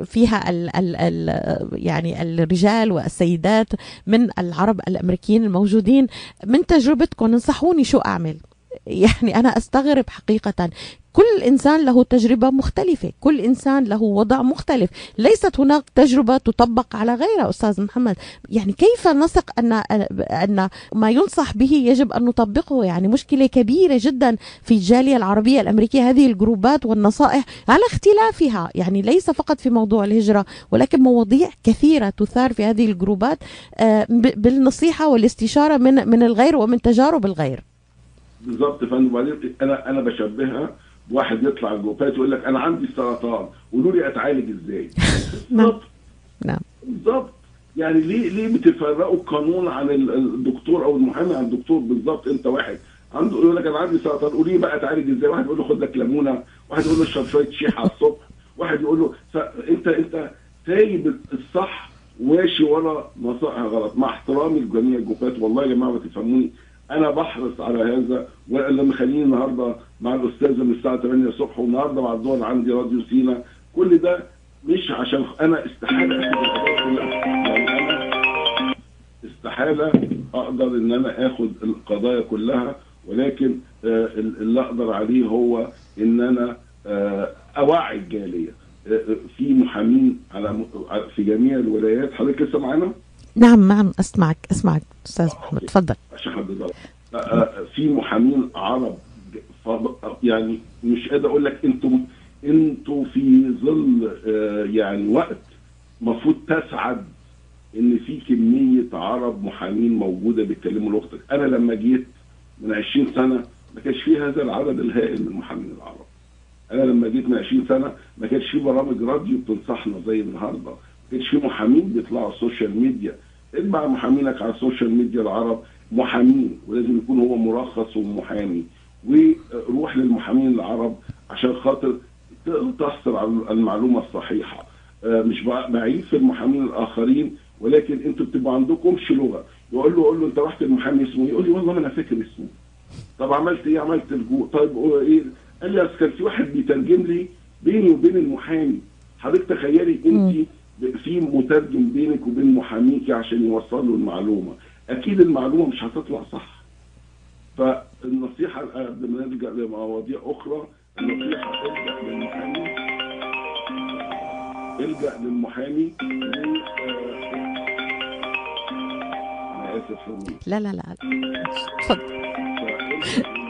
[SPEAKER 4] فيها ال ال ال يعني الرجال والسيدات من العرب الأمريكيين الموجودين. من تجربتكم انصحوني شو أعمل. يعني أنا أستغرب حقيقة. كل إنسان له تجربة مختلفة كل إنسان له وضع مختلف. ليست هناك تجربة تطبق على غيرها أستاذ محمد. يعني كيف نثق أن أن ما ينصح به يجب أن نطبقه؟ يعني مشكلة كبيرة جدا في الجالية العربية الأمريكية هذه الجروبات والنصائح على اختلافها. يعني ليس فقط في موضوع الهجرة ولكن مواضيع كثيرة تثار في هذه الجروبات آه، بالنصيحة والاستشارة من من الغير ومن تجارب الغير.
[SPEAKER 5] بالظبط يا فندم أنا أنا بشبهها بواحد يطلع الجروبات يقول لك أنا عندي سرطان قولوا لي أتعالج إزاي؟ [LAUGHS] بالظبط.
[SPEAKER 4] نعم.
[SPEAKER 5] بالظبط. يعني ليه ليه بتفرقوا القانون عن ال- الدكتور أو المحامي عن الدكتور؟ بالظبط. أنت واحد عنده يقول لك أنا عندي سرطان قولي لي بقى أتعالج إزاي؟ واحد يقول له خد لك ليمونة واحد يقول له اشرب شوية شيح على الصبح واحد يقول له فانت انت سايب الصح وماشي ورا نصائح غلط. مع احترامي لجميع الجروبات والله يا جماعة ما تفهموني. أنا بحرص على هذا واللي مخليني النهارده مع الاستاذه من الساعة 8 الصبح والنهاردة مع الظهر عندي راديو سينا. كل ده مش عشان أنا استحالة استحالة أقدر إن أنا آخد القضايا كلها ولكن آه، اللي أقدر عليه هو إن أنا آه، أوعي الجالية. آه، في محامين على في جميع الولايات. حضرتك لسه معانا؟
[SPEAKER 4] نعم نعم أسمعك أسمعك أستاذ محمد. تفضل.
[SPEAKER 5] ضرب آه، في محامين عرب يعني مش قادر أقول لك أنتم أنتوا في ظل آه، يعني وقت المفروض تسعد إن في كمية عرب محامين موجودة بيتكلموا لغتك أنا لما جيت من 20 سنة ما كانش في هذا العدد الهائل من المحامين العرب. أنا لما جيت من 20 سنة ما كانش في برامج راديو بتنصحنا زي النهارده. كانش في محامين بيطلعوا على ال social media اتبع محامينك على ال social media العرب. محامين. ولازم يكون هو مرخص ومحامي. وروح للمحامين العرب عشان خاطر تحصل على المعلومة الصحيحة. آه، مش بع- بعيب في المحامين الآخرين ولكن أنتوا بتبقوا عندكمش لغة. يقول له يقول له انت رحت المحامي اسمه إيه؟ يقول لي والله ما أنا فاكر اسمه. طب عملت إيه؟ عملت الجو طيب إيه؟ قال لي أصل كان في واحد بيترجم لي بيني وبين المحامي. حضرتك تخيلي انت في مترجم بينك وبين محاميكي عشان يوصل له المعلومة. أكيد المعلومة مش هتطلع صح. فالنصيحة قبل ما نلجأ لمواضيع أخرى. النصيحة الجا للمحامي. الجا للمحامي. أنا آسف.
[SPEAKER 4] لا لا لا. تفضل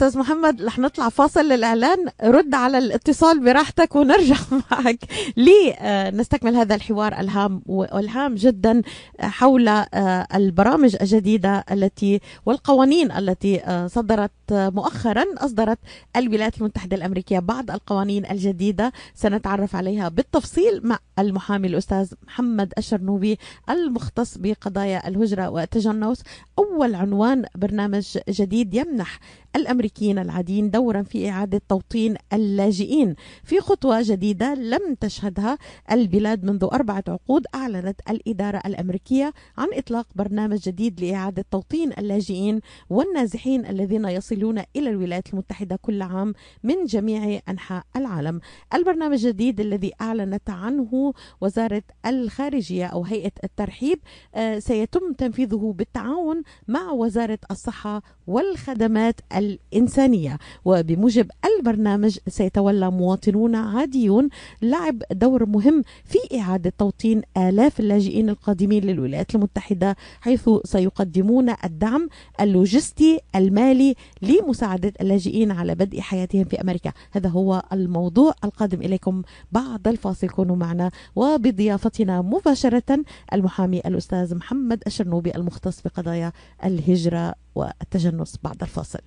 [SPEAKER 4] أستاذ محمد رح نطلع فاصل للإعلان. رد على الاتصال براحتك ونرجع [LAUGHS] معك. لنستكمل هذا الحوار ألهام والهام جدا حول آه، البرامج الجديدة التي والقوانين التي آه، صدرت آه، مؤخرا أصدرت الولايات المتحدة الأمريكية بعض القوانين الجديدة سنتعرف عليها بالتفصيل مع المحامي الأستاذ محمد الشرنوبي المختص بقضايا الهجرة والتجنس أول عنوان برنامج جديد يمنح الأمريكيين العاديين دورا في إعادة توطين اللاجئين. في خطوة جديدة لم تشهدها البلاد منذ أربعة عقود أعلنت الإدارة الأمريكية عن إطلاق برنامج جديد لإعادة توطين اللاجئين والنازحين الذين يصلون إلى الولايات المتحدة كل عام من جميع أنحاء العالم. البرنامج الجديد الذي أعلنت عنه وزارة الخارجية أو هيئة الترحيب آه، سيتم تنفيذه بالتعاون مع وزارة الصحة والخدمات الإنسانية. وبموجب البرنامج سيتولى مواطنون عاديون لعب دور مهم في إعادة توطين آلاف اللاجئين القادمين للولايات المتحدة حيث سيقدمون الدعم اللوجستي المالي لمساعدة اللاجئين على بدء حياتهم في أمريكا. هذا هو الموضوع القادم إليكم بعد الفاصل. كونوا معنا. وبضيافتنا مباشرة المحامي الأستاذ محمد الشرنوبي المختص بقضايا الهجرة والتجنس بعد الفاصل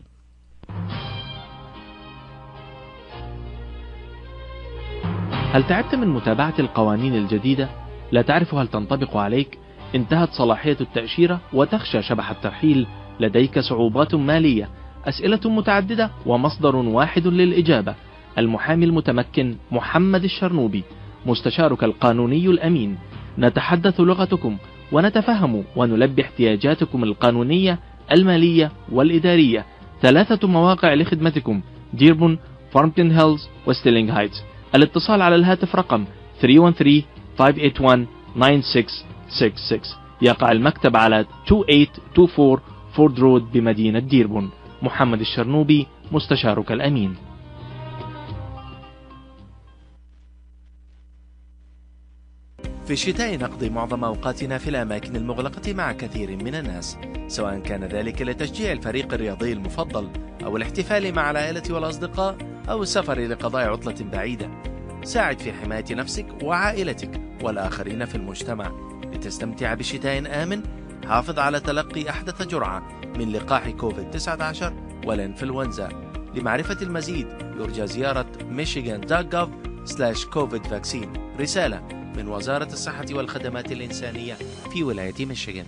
[SPEAKER 6] هل تعبت من متابعة القوانين الجديدة؟ لا تعرف هل تنطبق عليك؟ انتهت صلاحية التأشيرة وتخشى شبح الترحيل لديك صعوبات مالية أسئلة متعددة ومصدر واحد للإجابة المحامي المتمكن محمد الشرنوبي مستشارك القانوني الأمين نتحدث لغتكم ونتفهم ونلبي احتياجاتكم القانونية المالية والإدارية. ثلاثة مواقع لخدمتكم ديربون فارمتن هيلز وستيلينغ هايتس الاتصال على الهاتف رقم 313-581-9666 يقع المكتب على 2824 فورد رود بمدينة ديربون محمد الشرنوبي مستشارك الأمين.
[SPEAKER 7] في الشتاء نقضي معظم أوقاتنا في الأماكن المغلقة مع كثير من الناس سواء كان ذلك لتشجيع الفريق الرياضي المفضل أو الاحتفال مع العائلة والأصدقاء أو السفر لقضاء عطلة بعيدة. ساعد في حماية نفسك وعائلتك والآخرين في المجتمع. لتستمتع بشتاء آمن حافظ على تلقي أحدث جرعة من لقاح كوفيد-19 والإنفلونزا. لمعرفة المزيد يرجى زيارة michigan.gov/covid vaccine. رسالة من وزارة الصحة والخدمات الإنسانية في ولاية ميشيغان.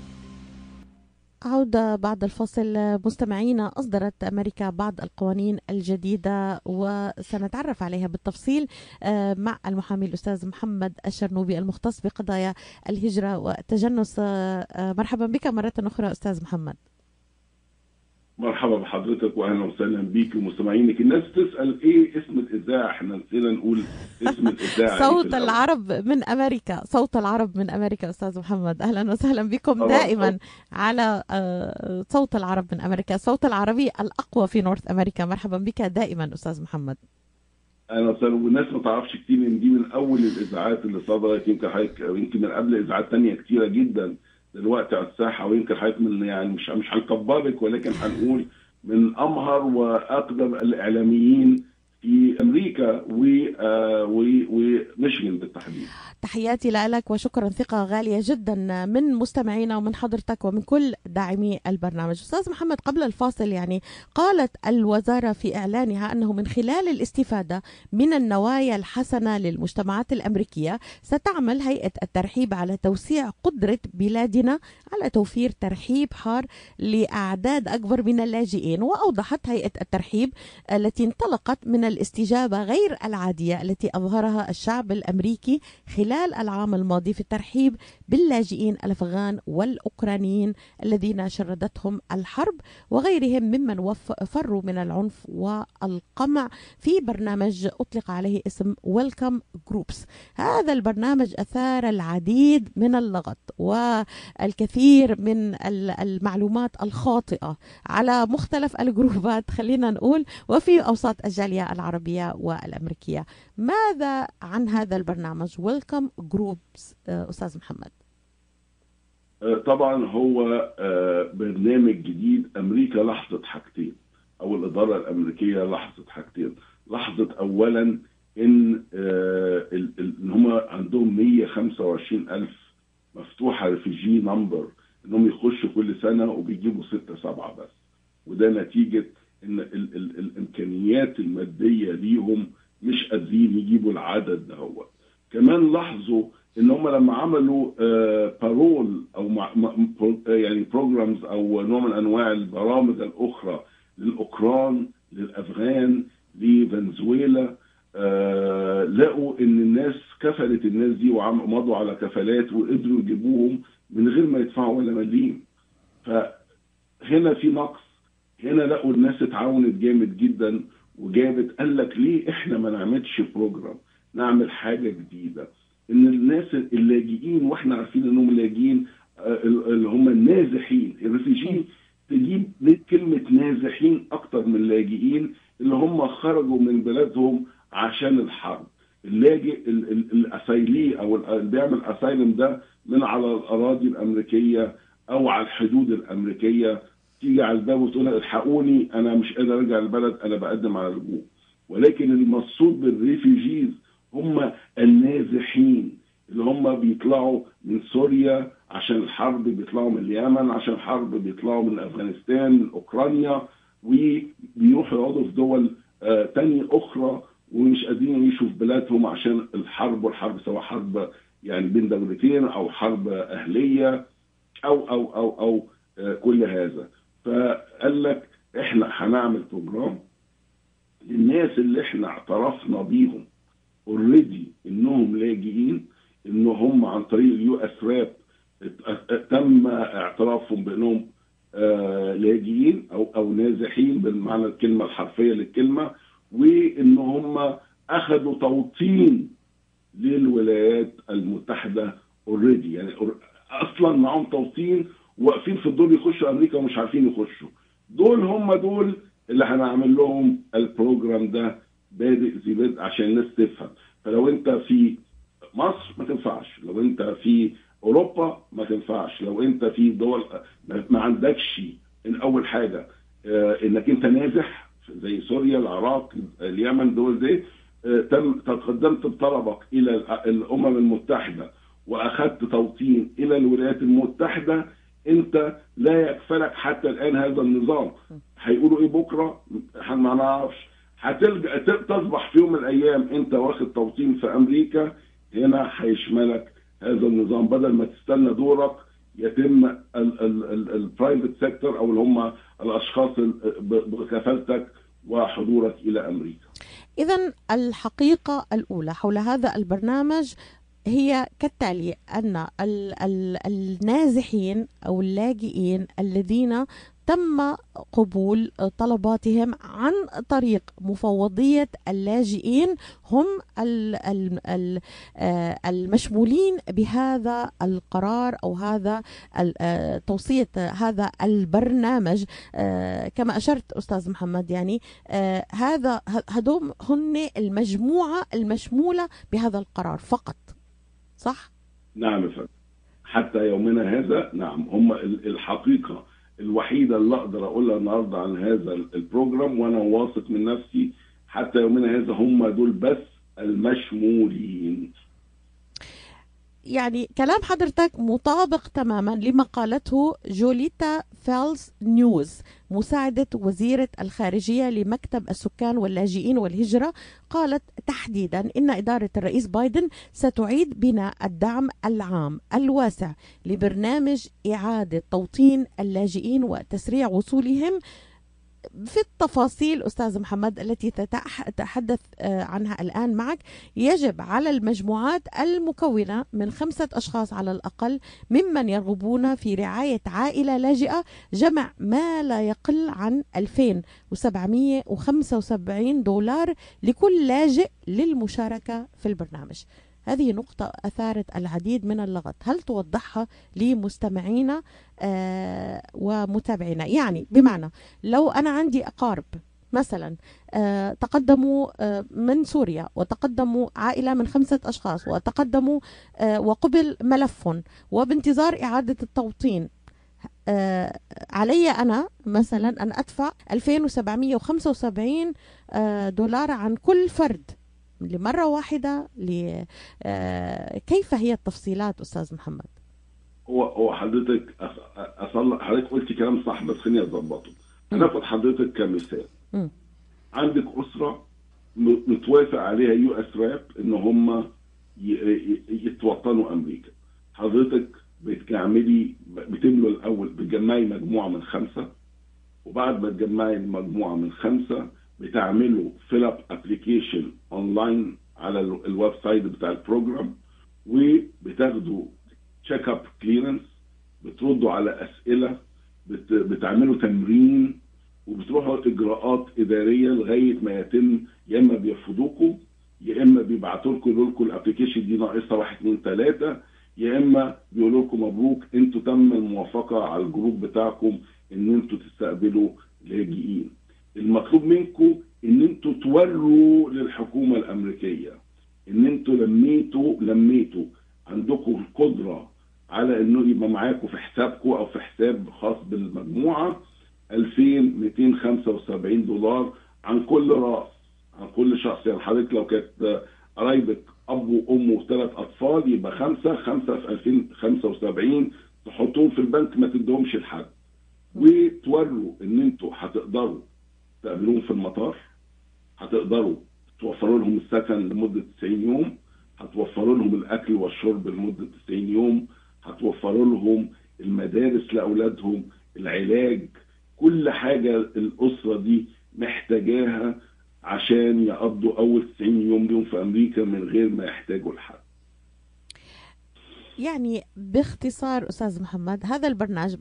[SPEAKER 4] عودة بعد الفصل مستمعينا أصدرت أمريكا بعض القوانين الجديدة وسنتعرف عليها بالتفصيل آه، مع المحامي الأستاذ محمد الشرنوبي المختص بقضايا الهجرة والتجنس آه، آه، مرحبا بك مرة أخرى أستاذ محمد.
[SPEAKER 5] مرحبا بحضرتك واهلا وسهلا بيك ومستمعينك. الناس تسأل إيه اسم الإذاعة؟ إحنا نسينا نقول اسم [LAUGHS] الإذاعة
[SPEAKER 4] صوت. العرب من أمريكا. صوت العرب من أمريكا أستاذ محمد. أهلا وسهلا بكم. دائما على آه، صوت العرب من أمريكا. صوت العربي الأقوى في نورث أمريكا. مرحبا بك دائما أستاذ محمد.
[SPEAKER 5] أهلا وسهلا. والناس ما تعرفش كتير إن دي من أول الإذاعات اللي صدرت. يمكن حضرتك يمكن من قبل إذاعات تانية كتيرة جدا. دلوقتي على الساحة ويمكن حضرتك من يعني مش مش هنكبرك ولكن هنقول من أمهر وأقدم الإعلاميين في أمريكا و- آه، وميشيغان بالتحديد.
[SPEAKER 4] تحياتي لك وشكرا ثقة غالية جدا من مستمعينا ومن حضرتك ومن كل داعمي البرنامج. أستاذ محمد قبل الفاصل يعني قالت الوزارة في إعلانها أنه من خلال الاستفادة من النوايا الحسنة للمجتمعات الأمريكية ستعمل هيئة الترحيب على توسيع قدرة بلادنا على توفير ترحيب حار لأعداد أكبر من اللاجئين. وأوضحت هيئة الترحيب التي انطلقت من الاستجابة غير العادية التي أظهرها الشعب الأمريكي خلال العام الماضي في الترحيب باللاجئين الأفغان والأوكرانيين الذين شردتهم الحرب وغيرهم ممن فروا من العنف والقمع في برنامج أطلق عليه اسم Welcome Groups هذا البرنامج أثار العديد من اللغط والكثير من ال- المعلومات الخاطئة على مختلف الجروبات خلينا نقول وفي أوساط الجالية العربية. والأمريكية. ماذا عن هذا البرنامج؟ Welcome Groups أستاذ محمد.
[SPEAKER 5] آه، طبعا هو آه، برنامج جديد. أمريكا لاحظت حاجتين أو الإدارة الأمريكية لاحظت حاجتين. لاحظت آه، ال- ال- إن هم عندهم 125 ألف مفتوحة ريفيجي نمبر إنهم يخشوا كل سنة وبيجيبوا ستة سبعة بس. وده نتيجة إن ال ال الإمكانيات المادية ليهم مش قادرين يجيبوا العدد ده هو. كمان لاحظوا إن هم لما عملوا آه، parole أو مع يعني programs أو نوع من أنواع البرامج الأخرى للأوكران للأفغان لفنزويلا آه، لقوا إن الناس كفلت الناس دي ومضوا على كفالات وقدروا يجيبوهم من غير ما يدفعوا ولا مليم. فهنا في نقص. هنا لقوا الناس اتعاونت جامد جدا وجابت قال لك ليه إحنا ما نعملش program نعمل حاجة جديدة. إن الناس اللاجئين وإحنا عارفين إنهم لاجئين آه، اللي هم النازحين. ال refugee ين تجيب كلمة نازحين أكتر من لاجئين اللي هم خرجوا من بلادهم عشان الحرب. اللاجئ ال- ال- ال asylee أو ال- اللي بيعمل asylum ده من على الأراضي الأمريكية أو على الحدود الأمريكية. تيجي على الباب وتقول إلحقوني أنا مش قادر أرجع البلد أنا بقدم على لجوء ولكن المقصود بالريفيجيز هم النازحين اللي هم بيطلعوا من سوريا عشان الحرب بيطلعوا من اليمن عشان الحرب بيطلعوا من أفغانستان من أوكرانيا وبيروحوا يقعدوا في دول آه تانية أخرى ومش قادرين يعيشوا في بلادهم عشان الحرب والحرب سواء حرب يعني بين دولتين أو حرب أهلية أو أو أو أو آه كل هذا. فقال لك إحنا هنعمل program للناس اللي إحنا اعترفنا بيهم already إنهم لاجئين إن هم عن طريق ال USRAP تم اعترافهم بأنهم آه لاجئين أو أو نازحين بالمعنى الكلمة الحرفية للكلمة وإن هم أخذوا توطين للولايات المتحدة already يعني أصلا معاهم توطين واقفين في الدور يخشوا أمريكا ومش عارفين يخشوا. دول هم دول اللي هنعمل لهم ال program ده بادئ ذي بدء عشان الناس تفهم. فلو أنت في مصر ما تنفعش لو أنت في أوروبا ما تنفعش لو أنت في دول ما عندكش ان أول حاجة آه إنك أنت نازح زي سوريا العراق اليمن دول دي آه تم تقدمت بطلبك إلى الأمم المتحدة واخذت توطين إلى الولايات المتحدة انت لا يكفلك حتى الآن هذا النظام. هيقولوا إيه بكرة؟ ما نعرفش. هتيجي تصبح في يوم من الأيام أنت واخد توطين في أمريكا هنا هيشملك هذا النظام. بدل ما تستنى دورك يتم ال private sector أو اللي هم الأشخاص بكفالتك وحضورك إلى أمريكا.
[SPEAKER 4] اذا الحقيقة الأولى حول هذا البرنامج هي كالتالي أن النازحين أو اللاجئين الذين تم قبول طلباتهم عن طريق مفوضية اللاجئين هم المشمولين بهذا القرار أو هذا توصية هذا البرنامج. كما أشرت أستاذ محمد يعني هذا هدوم هن المجموعة المشمولة بهذا القرار فقط. صح؟
[SPEAKER 5] نعم فندم حتى يومنا هذا نعم هم الحقيقة الوحيدة اللي أقدر أقولها النهارده عن هذا البروجرام وأنا واثق من نفسي حتى يومنا هذا هم دول بس المشمولين
[SPEAKER 4] يعني كلام حضرتك مطابق تماما لما قالته جوليتا فالس نويس مساعدة وزيرة الخارجية لمكتب السكان واللاجئين والهجرة قالت تحديدا إن إدارة الرئيس بايدن ستعيد بناء الدعم العام الواسع لبرنامج إعادة توطين اللاجئين وتسريع وصولهم في التفاصيل أستاذ محمد التي تتحدث آه، عنها الآن معك يجب على المجموعات المكونة من خمسة أشخاص على الأقل ممن يرغبون في رعاية عائلة لاجئة جمع ما لا يقل عن 2775 دولار لكل لاجئ للمشاركة في البرنامج. هذه نقطة أثارت العديد من اللغط. هل توضحها لمستمعينا آه ومتابعينا؟ يعني بمعنى لو أنا عندي أقارب مثلا آه تقدموا آه من سوريا وتقدموا عائلة من خمسة أشخاص وتقدموا آه وقبل ملف وبانتظار إعادة التوطين آه علي أنا مثلا أن أدفع 2775 آه دولار عن كل فرد. لمرة واحدة ل... آه كيف هي التفصيلات أستاذ محمد؟
[SPEAKER 5] هو هو حضرتك أصلا حضرتك قلتي كلام صح بس خليني أظبطه هناخد حضرتك كمثال
[SPEAKER 4] م.
[SPEAKER 5] عندك أسرة متوافق عليها USRAP إن هم يتوطنوا أمريكا حضرتك بتعملي بتملوا الأول بتجمعي مجموعة من خمسة وبعد ما تجمعي المجموعة من خمسة بتعملوا fill up application online على ال website بتاع ال program وبتاخدوا check up clearance بتردوا على أسئلة بت... بتعملوا تمرين وبتروحوا إجراءات إدارية لغاية ما يتم يا إما بيرفضوكم يا إما بيبعتوا لكم يقولوا لكم ال application دي ناقصها 1 2 3 يا إما بيقولوا لكم مبروك أنتوا تم الموافقة على ال group بتاعكم إن أنتوا تستقبلوا لاجئين. المطلوب منكم إن أنتوا توروا للحكومة الأمريكية. إن أنتوا لميتوا لميتوا. عندكم القدرة على إنه يبقى معاكم في حسابكم أو في حساب خاص بالمجموعة 2275 دولار عن كل رأس عن كل شخص. يعني حضرتك لو كانت قرايبك أب وأم وثلاث أطفال يبقى خمسة خمسة في 2075 تحطوهم في البنك ما تدهمش لحد. وتوروا إن أنتوا هتقدروا تقابلوهم في المطار هتقدروا توفروا لهم السكن لمدة 90 يوم هتوفروا لهم الأكل والشرب لمدة 90 يوم هتوفروا لهم المدارس لأولادهم العلاج كل حاجة الأسرة دي محتاجاها عشان يقضوا أول 90 يوم ليهم في أمريكا من غير ما يحتاجوا لحد.
[SPEAKER 4] يعني باختصار أستاذ محمد هذا البرنامج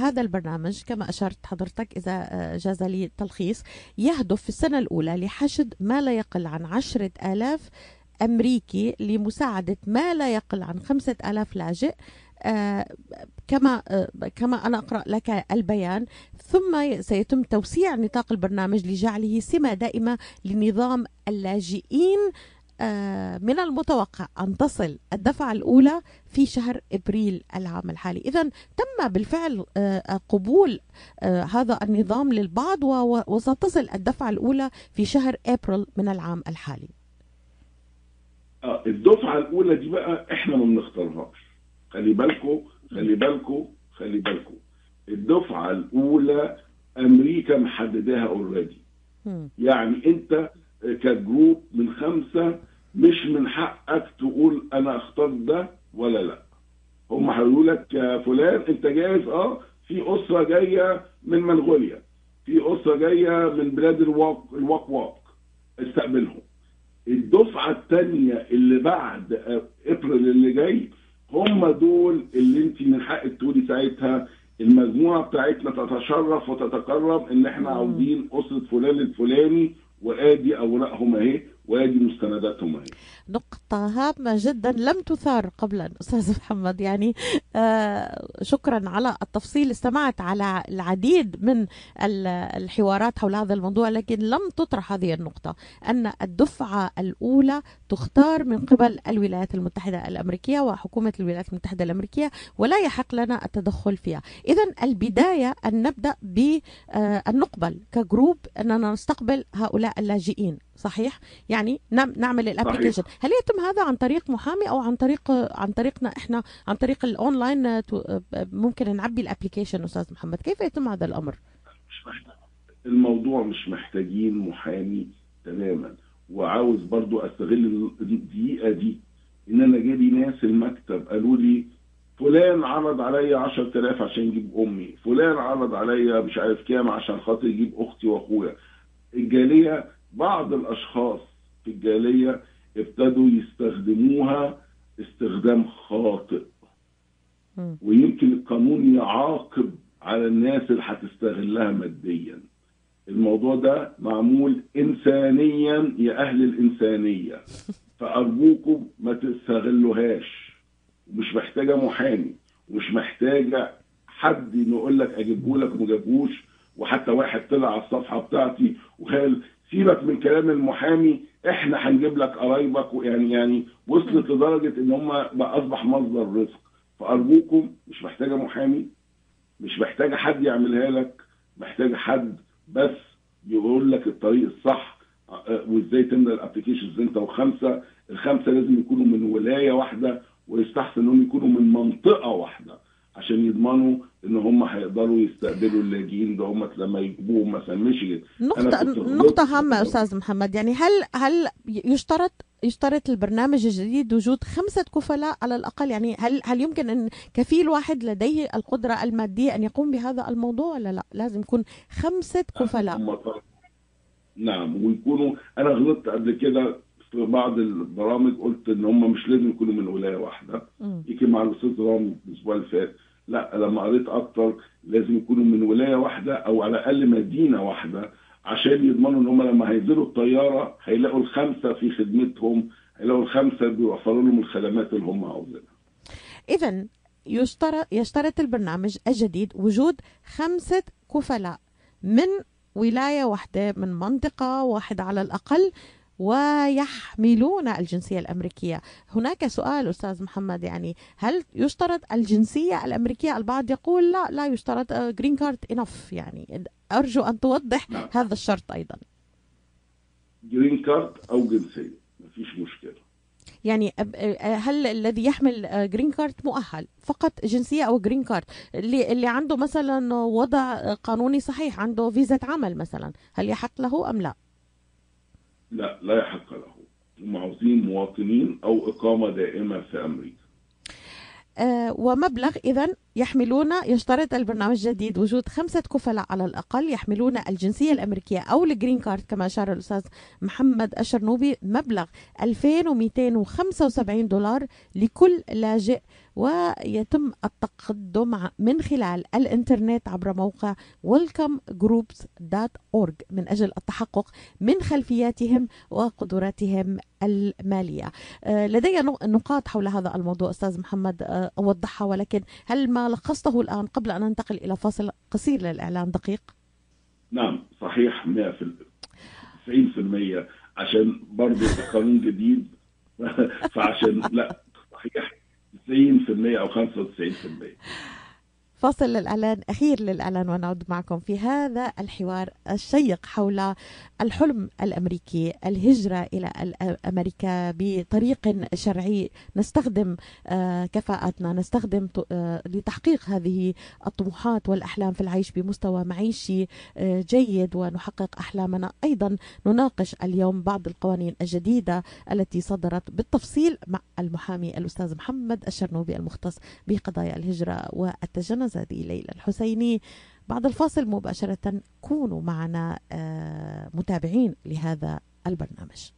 [SPEAKER 4] هذا البرنامج كما أشرت حضرتك إذا جاز لي التلخيص يهدف في السنة الأولى لحشد ما لا يقل عن عشرة آلاف أمريكي لمساعدة ما لا يقل عن خمسة آلاف لاجئ آه كما آه كما أنا أقرأ لك البيان. ثم سيتم توسيع نطاق البرنامج لجعله سمة دائمة لنظام اللاجئين آه من المتوقع أن تصل الدفعة الأولى في شهر إبريل العام الحالي. إذا تم بالفعل آه قبول آه هذا النظام للبعض وستصل الدفعة الأولى في شهر إبريل من العام الحالي.
[SPEAKER 5] الدفعة الأولى دي بقى إحنا ما بنختارهاش. خلي بالكم خلي بالكم خلي بالكم الدفعة الأولى أمريكا محدداها already يعني أنت ك group من خمسة مش من حقك تقول أنا أختار ده ولا لأ. هم هيقولوا لك يا فلان أنت جاهز أه في أسرة جاية من منغوليا في أسرة جاية من بلاد الواق الواق واق استقبلهم. الدفعة الثانية اللي بعد ابريل اللي جاي هم دول اللي انت من حقك تقولي ساعتها المجموعة بتاعتنا تتشرف وتتكرم إن إحنا عاوزين أسرة فلان الفلاني وآدي أوراقهم أهي وادي مستنداتهم اهي
[SPEAKER 4] نقطة هامة جدا لم تثار قبلا أستاذ [LAUGHS] محمد. يعني آه شكرا على التفصيل. استمعت على العديد من الحوارات حول هذا الموضوع لكن لم تطرح هذه النقطة. أن الدفعة الأولى تختار من قبل الولايات المتحدة الأمريكية وحكومة الولايات المتحدة الأمريكية ولا يحق لنا التدخل فيها. إذا البداية أن نبدأ بأن نقبل كجروب أننا نستقبل هؤلاء اللاجئين صحيح؟ يعني نعم نعمل ال application هل يتم هذا عن طريق محامي أو عن طريق عن طريقنا إحنا عن طريق الأونلاين آه، آه، ممكن نعبي ال application أستاذ محمد؟ كيف يتم هذا الأمر؟
[SPEAKER 5] مش محتاج. الموضوع مش محتاجين محامي تماما. وعاوز برضو أستغل الدقيقة دي إن أنا جالي ناس المكتب قالوا لي فلان عرض عليا 10000 عشان يجيب أمي فلان عرض عليا مش عارف كام عشان خاطر يجيب أختي وأخويا. الجالية بعض الأشخاص في الجالية ابتدوا يستخدموها استخدام خاطئ. ويمكن القانون يعاقب على الناس اللي هتستغلها ماديا. الموضوع ده معمول انسانيا يا أهل الإنسانية. [LAUGHS] فأرجوكم ما تستغلوهاش. مش محتاجة محامي. ومش محتاجة حد يقول لك اجيبه لك وما جابوش وحتى واحد طلع على الصفحة بتاعتي وقال سيبك من كلام المحامي. إحنا هنجيب لك قرايبك يعني يعني وصلت لدرجة إن هم بقى أصبح مصدر رزق. فأرجوكم مش محتاجة محامي مش محتاجة حد يعملها لك محتاجة حد بس يقول لك الطريق الصح آه، وإزاي تملى الابلكيشنز أنت وخمسة. الخمسة لازم يكونوا من ولاية واحدة ويستحسن إنهم يكونوا من منطقة واحدة. عشان يضمنوا إن هم هيقدروا يستقبلوا اللاجئين ده هم لما يجيبوهم مثلا ميشيغان.
[SPEAKER 4] نقطة نقطة هامة
[SPEAKER 5] الموضوع.
[SPEAKER 4] أستاذ محمد. يعني هل هل يشترط يشترط البرنامج الجديد وجود خمسة كفلاء على الأقل؟ يعني هل هل يمكن أن كفيل واحد لديه القدرة المادية أن يقوم بهذا الموضوع ولا لا؟ لازم يكون خمسة كفلاء.
[SPEAKER 5] نعم ويكونوا أنا غلطت قبل كده في بعض البرامج قلت إن هم مش لازم يكونوا من ولاية
[SPEAKER 4] واحدة.
[SPEAKER 5] يمكن مع الأستاذ رامي الأسبوع اللي فات. لا لما قريت أكتر لازم يكونوا من ولاية واحدة أو على الأقل مدينة واحدة عشان يضمنوا إن هم لما هينزلوا الطيارة هيلاقوا الخمسة في خدمتهم هيلاقوا الخمسة بيوفروا لهم الخدمات اللي هم عاوزينها.
[SPEAKER 4] إذا يشترط يشترط البرنامج الجديد وجود خمسة كفلاء من ولاية واحدة من منطقة واحدة على الأقل ويحملون الجنسية الأمريكية. هناك سؤال أستاذ محمد يعني هل يشترط الجنسية الأمريكية؟ البعض يقول لا لا يشترط green card enough يعني أرجو أن توضح
[SPEAKER 5] نعم.
[SPEAKER 4] هذا الشرط أيضا.
[SPEAKER 5] green card أو جنسية مفيش مشكلة.
[SPEAKER 4] يعني أب- آه، هل الذي يحمل green card مؤهل؟ فقط جنسية أو green card اللي اللي عنده مثلا وضع آه، قانوني صحيح عنده فيزا عمل مثلا هل يحق له أم لا؟
[SPEAKER 5] لا لا يحق له. هم عاوزين مواطنين أو إقامة دائمة في أمريكا.
[SPEAKER 4] آه، ومبلغ إذا يحملون يشترط البرنامج الجديد وجود خمسة كفلاء على الأقل يحملون الجنسية الأمريكية أو الجرين كارد كما أشار الأستاذ محمد الشرنوبي مبلغ 2275 دولار لكل لاجئ ويتم التقدم من خلال الإنترنت عبر موقع welcomegroups.org من أجل التحقق من خلفياتهم وقدراتهم المالية. آه، لدي نق- نقاط حول هذا الموضوع أستاذ محمد. آه، أوضحها ولكن هل ما لخصته الآن قبل أن ننتقل إلى فاصل قصير للإعلان؟ دقيق؟
[SPEAKER 5] نعم صحيح 100 في 90% عشان برضه القانون جديد. [LAUGHS] فعشان لا صحيح. 90% أو 95%
[SPEAKER 4] فاصل للإعلان أخير للإعلان ونعود معكم في هذا الحوار الشيق حول الحلم الأمريكي الهجرة إلى أمريكا بطريق شرعي. نستخدم آه، كفاءتنا نستخدم آه، لتحقيق هذه الطموحات والأحلام في العيش بمستوى معيشي آه، جيد ونحقق أحلامنا. أيضا نناقش اليوم بعض القوانين الجديدة التي صدرت بالتفصيل مع المحامي الأستاذ محمد الشرنوبي المختص بقضايا الهجرة والتجنس. هذه ليلى الحسيني. بعد الفاصل مباشرة كونوا معنا آه، متابعين لهذا البرنامج.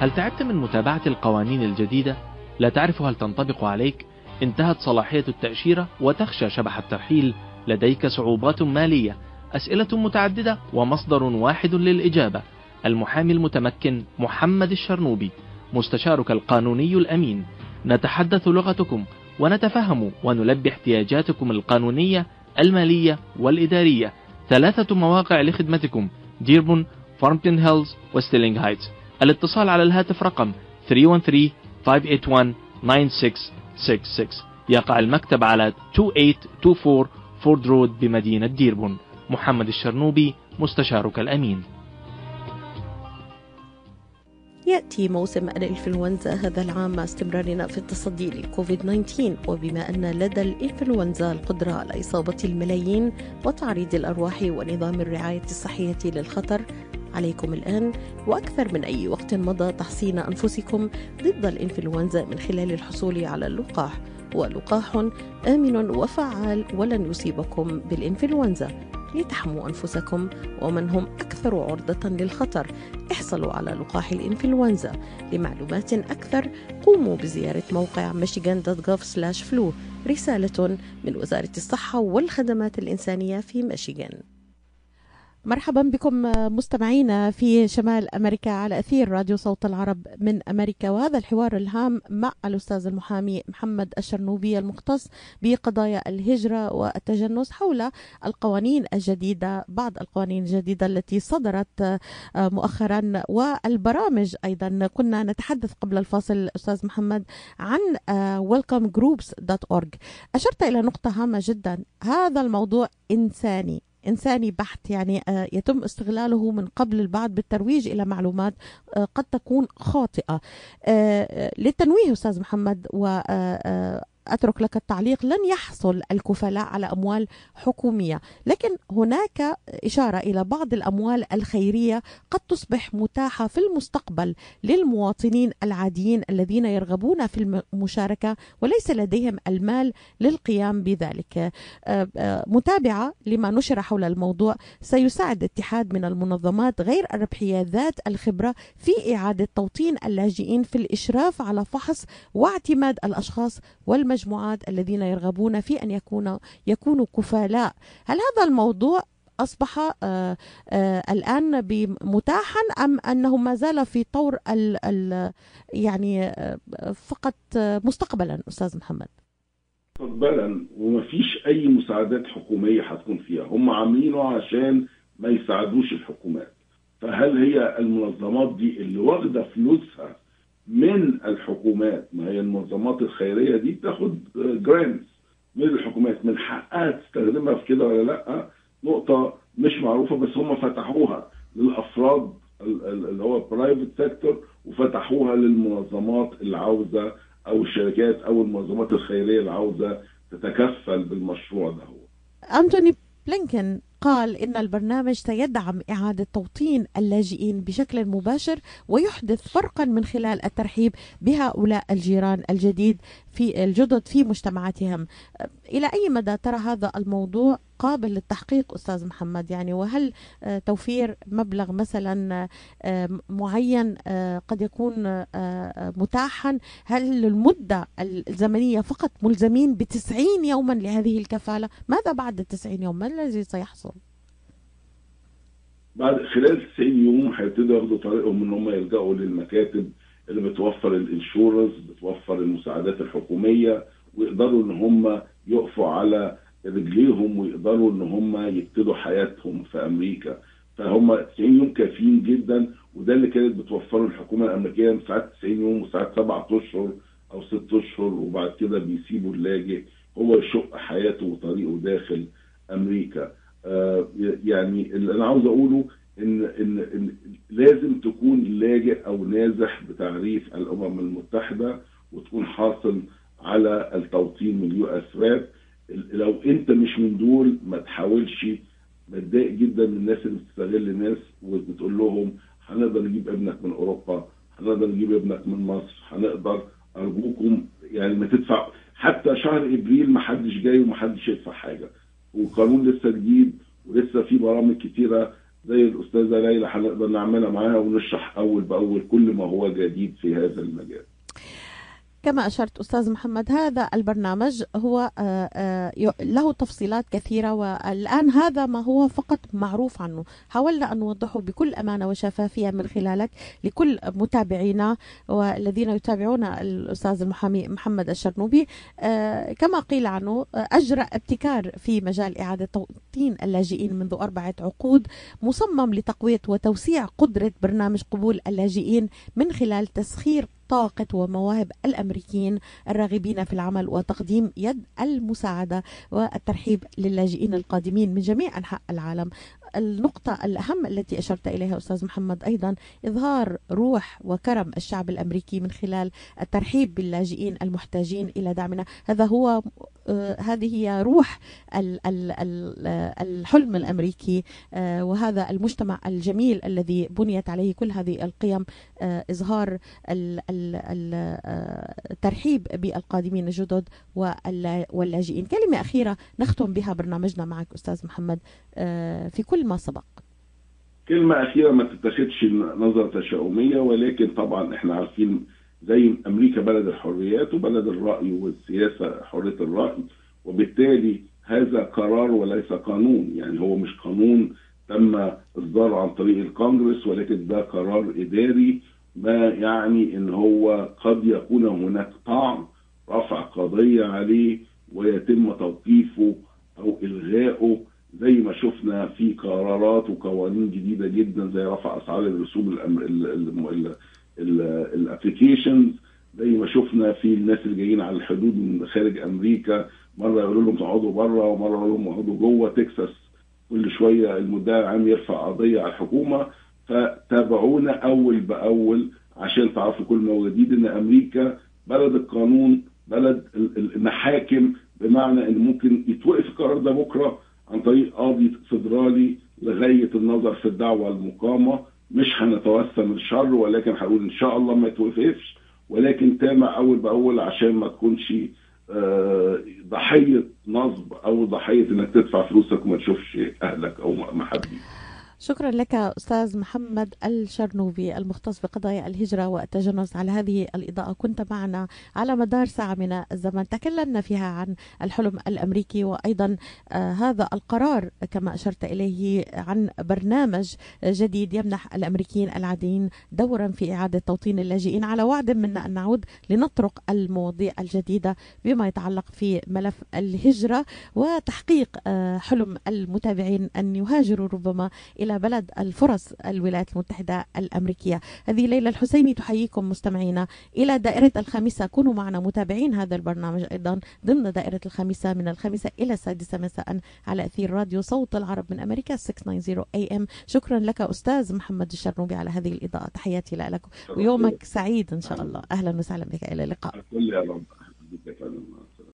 [SPEAKER 6] هل تعبت من متابعة القوانين الجديدة؟ لا تعرف هل تنطبق عليك؟ انتهت صلاحية التأشيرة وتخشى شبح الترحيل. لديك صعوبات مالية أسئلة متعددة ومصدر واحد للإجابة. المحامي المتمكن محمد الشرنوبي. مستشارك القانوني الأمين. نتحدث لغتكم ونتفهم ونلبي احتياجاتكم القانونية المالية والإدارية. ثلاثة مواقع لخدمتكم ديربورن فارمنغتون هيلز وستيرلينغ هايتس. الاتصال على الهاتف رقم 313-581-9666 يقع المكتب على 2824 فورد رود بمدينة ديربون. محمد الشرنوبي مستشارك الأمين.
[SPEAKER 4] يأتي موسم الإنفلونزا هذا العام مع استمرارنا في التصدي للكوفيد 19 وبما أن لدى الإنفلونزا القدرة على إصابة الملايين وتعريض الأرواح ونظام الرعاية الصحية للخطر عليكم الآن وأكثر من أي وقت مضى تحصين أنفسكم ضد الإنفلونزا من خلال الحصول على اللقاح. ولقاح آمن وفعال ولن يصيبكم بالإنفلونزا. لتحموا أنفسكم ومن هم أكثر عرضة للخطر. احصلوا على لقاح الإنفلونزا لمعلومات أكثر. قوموا بزيارة موقع michigan.gov/flu رسالة من وزارة الصحة والخدمات الإنسانية في ميشيغان مرحبا بكم مستمعينا في شمال أمريكا على أثير راديو صوت العرب من أمريكا وهذا الحوار الهام مع الأستاذ المحامي محمد الشرنوبي المختص بقضايا الهجرة والتجنس حول القوانين الجديدة بعض القوانين الجديدة التي صدرت مؤخرا والبرامج أيضا. كنا نتحدث قبل الفاصل أستاذ محمد عن welcomegroups.org أشرت إلى نقطة هامة جدا هذا الموضوع إنساني. إنساني بحت يعني يتم استغلاله من قبل البعض بالترويج إلى معلومات قد تكون خاطئة. للتنويه أستاذ محمد و أترك لك التعليق لن يحصل الكفلاء على أموال حكومية. لكن هناك إشارة إلى بعض الأموال الخيرية قد تصبح متاحة في المستقبل للمواطنين العاديين الذين يرغبون في المشاركة وليس لديهم المال للقيام بذلك. متابعة لما نشر حول الموضوع. سيساعد اتحاد من المنظمات غير الربحية ذات الخبرة في إعادة توطين اللاجئين في الإشراف على فحص واعتماد الأشخاص والمجموعات المجموعات الذين يرغبون في أن يكون يكونوا كفالاء هل هذا الموضوع أصبح آآ آآ الآن متاحا أم أنه ما زال في طور ال ال يعني فقط مستقبلا أستاذ محمد؟
[SPEAKER 5] مستقبلا ومفيش أي مساعدات حكومية هتكون فيها. هم عاملينه عشان ما يساعدوش الحكومات. فهل هي المنظمات دي اللي واخدة فلوسها من الحكومات ما هي المنظمات الخيرية دي بتاخد grants من الحكومات. من حقها تستخدمها في كده ولا لأ؟ نقطة مش معروفة بس هم فتحوها للأفراد اللي هو private sector وفتحوها للمنظمات اللي عاوزة أو الشركات أو المنظمات الخيرية اللي عاوزة تتكفل بالمشروع ده هو.
[SPEAKER 4] أنتوني بلينكن قال إن البرنامج سيدعم إعادة توطين اللاجئين بشكل مباشر ويحدث فرقا من خلال الترحيب بهؤلاء الجيران الجديد في الجدد في مجتمعاتهم. إلى أي مدى ترى هذا الموضوع؟ قابل للتحقيق أستاذ محمد يعني وهل توفير مبلغ مثلا معين قد يكون متاحا؟ هل المدة الزمنية فقط ملزمين بتسعين يوما لهذه الكفالة؟ ماذا بعد التسعين يوم؟ ما الذي سيحصل؟
[SPEAKER 5] بعد خلال 90 يوم هيبتدوا ياخدوا طريقهم إن هم يلجأوا للمكاتب اللي بتوفر الإنشورنس بتوفر المساعدات الحكومية ويقدروا إن هم يقفوا على رجليهم ويقدروا إن هم يبتدوا حياتهم في أمريكا. فهم 90 يوم كافيين جدا وده اللي كانت بتوفره الحكومة الأمريكية ساعات 90 يوم وساعات سبعة أشهر أو ست أشهر وبعد كده بيسيبوا اللاجئ. هو يشق حياته وطريقه داخل أمريكا. آه يعني اللي أنا عاوز أقوله إن, إن إن لازم تكون لاجئ أو نازح بتعريف الأمم المتحدة وتكون حاصل على التوطين من ال US لو انت مش من دول ما تحاولش. بتضايق جدا من الناس اللي بتستغل الناس وبتقول لهم هنقدر نجيب ابنك من أوروبا هنقدر نجيب ابنك من مصر هنقدر أرجوكم. يعني ما تدفع. حتى شهر إبريل ما حدش جاي وما حدش يدفع حاجة. والقانون لسه جديد ولسه في برامج كتيرة زي الأستاذة ليلى هنقدر نعملها معاها ونشرح أول بأول كل ما هو جديد في هذا المجال.
[SPEAKER 4] كما أشرت أستاذ محمد هذا البرنامج هو له تفصيلات كثيرة والآن هذا ما هو فقط معروف عنه. حاولنا أن نوضحه بكل أمانة وشفافية من خلالك لكل متابعينا والذين يتابعون الأستاذ المحامي محمد الشرنوبي. كما قيل عنه أجرى ابتكار في مجال إعادة توطين اللاجئين منذ أربعة عقود مصمم لتقوية وتوسيع قدرة برنامج قبول اللاجئين من خلال تسخير طاقة ومواهب الأمريكيين الراغبين في العمل وتقديم يد المساعدة والترحيب للاجئين القادمين من جميع أنحاء العالم. النقطة الأهم التي أشرت إليها أستاذ محمد أيضا إظهار روح وكرم الشعب الأمريكي من خلال الترحيب باللاجئين المحتاجين إلى دعمنا. هذا هو آه، هذه هي روح ال- ال- ال- الحلم الأمريكي آه، وهذا المجتمع الجميل الذي بنيت عليه كل هذه القيم آه، آه، الترحيب بالقادمين الجدد واللا- واللاجئين. كلمة أخيرة نختم بها برنامجنا معك أستاذ محمد في كل ما سبق.
[SPEAKER 5] كلمة أخيرة ما تتخذش نظرة تشاؤمية ولكن طبعا إحنا عارفين زي أمريكا بلد الحريات وبلد الرأي والسياسة حرية الرأي وبالتالي هذا قرار وليس قانون. يعني هو مش قانون تم إصداره عن طريق الكونجرس ولكن ده قرار إداري ما يعني إن هو قد يكون هناك طعن رفع قضية عليه ويتم توقيفه أو إلغائه زي ما شفنا في قرارات وقوانين جديدة جدا زي رفع أسعار الرسوم الابلكيشنز زي ما شفنا في الناس اللي جايين على الحدود من خارج أمريكا مرة يقولوا لهم تقعدوا بره ومرة يقولوا لهم اقعدوا جوه تكساس. كل شوية المدعي العام يرفع قضية على الحكومة فتابعونا أول بأول عشان تعرفوا كل ما جديد إن أمريكا بلد القانون بلد ال- ال- المحاكم بمعنى إن ممكن يتوقف القرار ده بكرة عن طريق قاضي فدرالي لغاية النظر في الدعوة المقامة. مش هنتوسم الشر ولكن هنقول إن شاء الله ما يتوقفش. ولكن تابع أول بأول عشان ما تكونش آه، ضحية نصب أو ضحية إنك تدفع فلوسك وما تشوفش أهلك أو محبيك.
[SPEAKER 4] شكرا لك أستاذ محمد الشرنوبي المختص بقضايا الهجرة والتجنس على هذه الإضاءة. كنت معنا على مدار ساعة من الزمن. تكلمنا فيها عن الحلم الأمريكي وأيضا آه هذا القرار كما أشرت إليه عن برنامج جديد يمنح الأمريكيين العاديين دورا في إعادة توطين اللاجئين على وعد منا أن نعود لنطرق المواضيع الجديدة بما يتعلق في ملف الهجرة وتحقيق آه حلم المتابعين أن يهاجروا ربما إلى بلد الفرص الولايات المتحدة الأمريكية. هذه ليلى الحسيني تحييكم مستمعينا إلى دائرة الخامسة كونوا معنا متابعين هذا البرنامج أيضا ضمن دائرة الخامسة من الخامسة إلى السادسة مساء على أثير راديو صوت العرب من أمريكا 690 AM شكرا لك أستاذ محمد الشرنوبي على هذه الإضاءة. تحياتي لك. ويومك سعيد إن شاء الله. أهلا وسهلا بك. إلى اللقاء.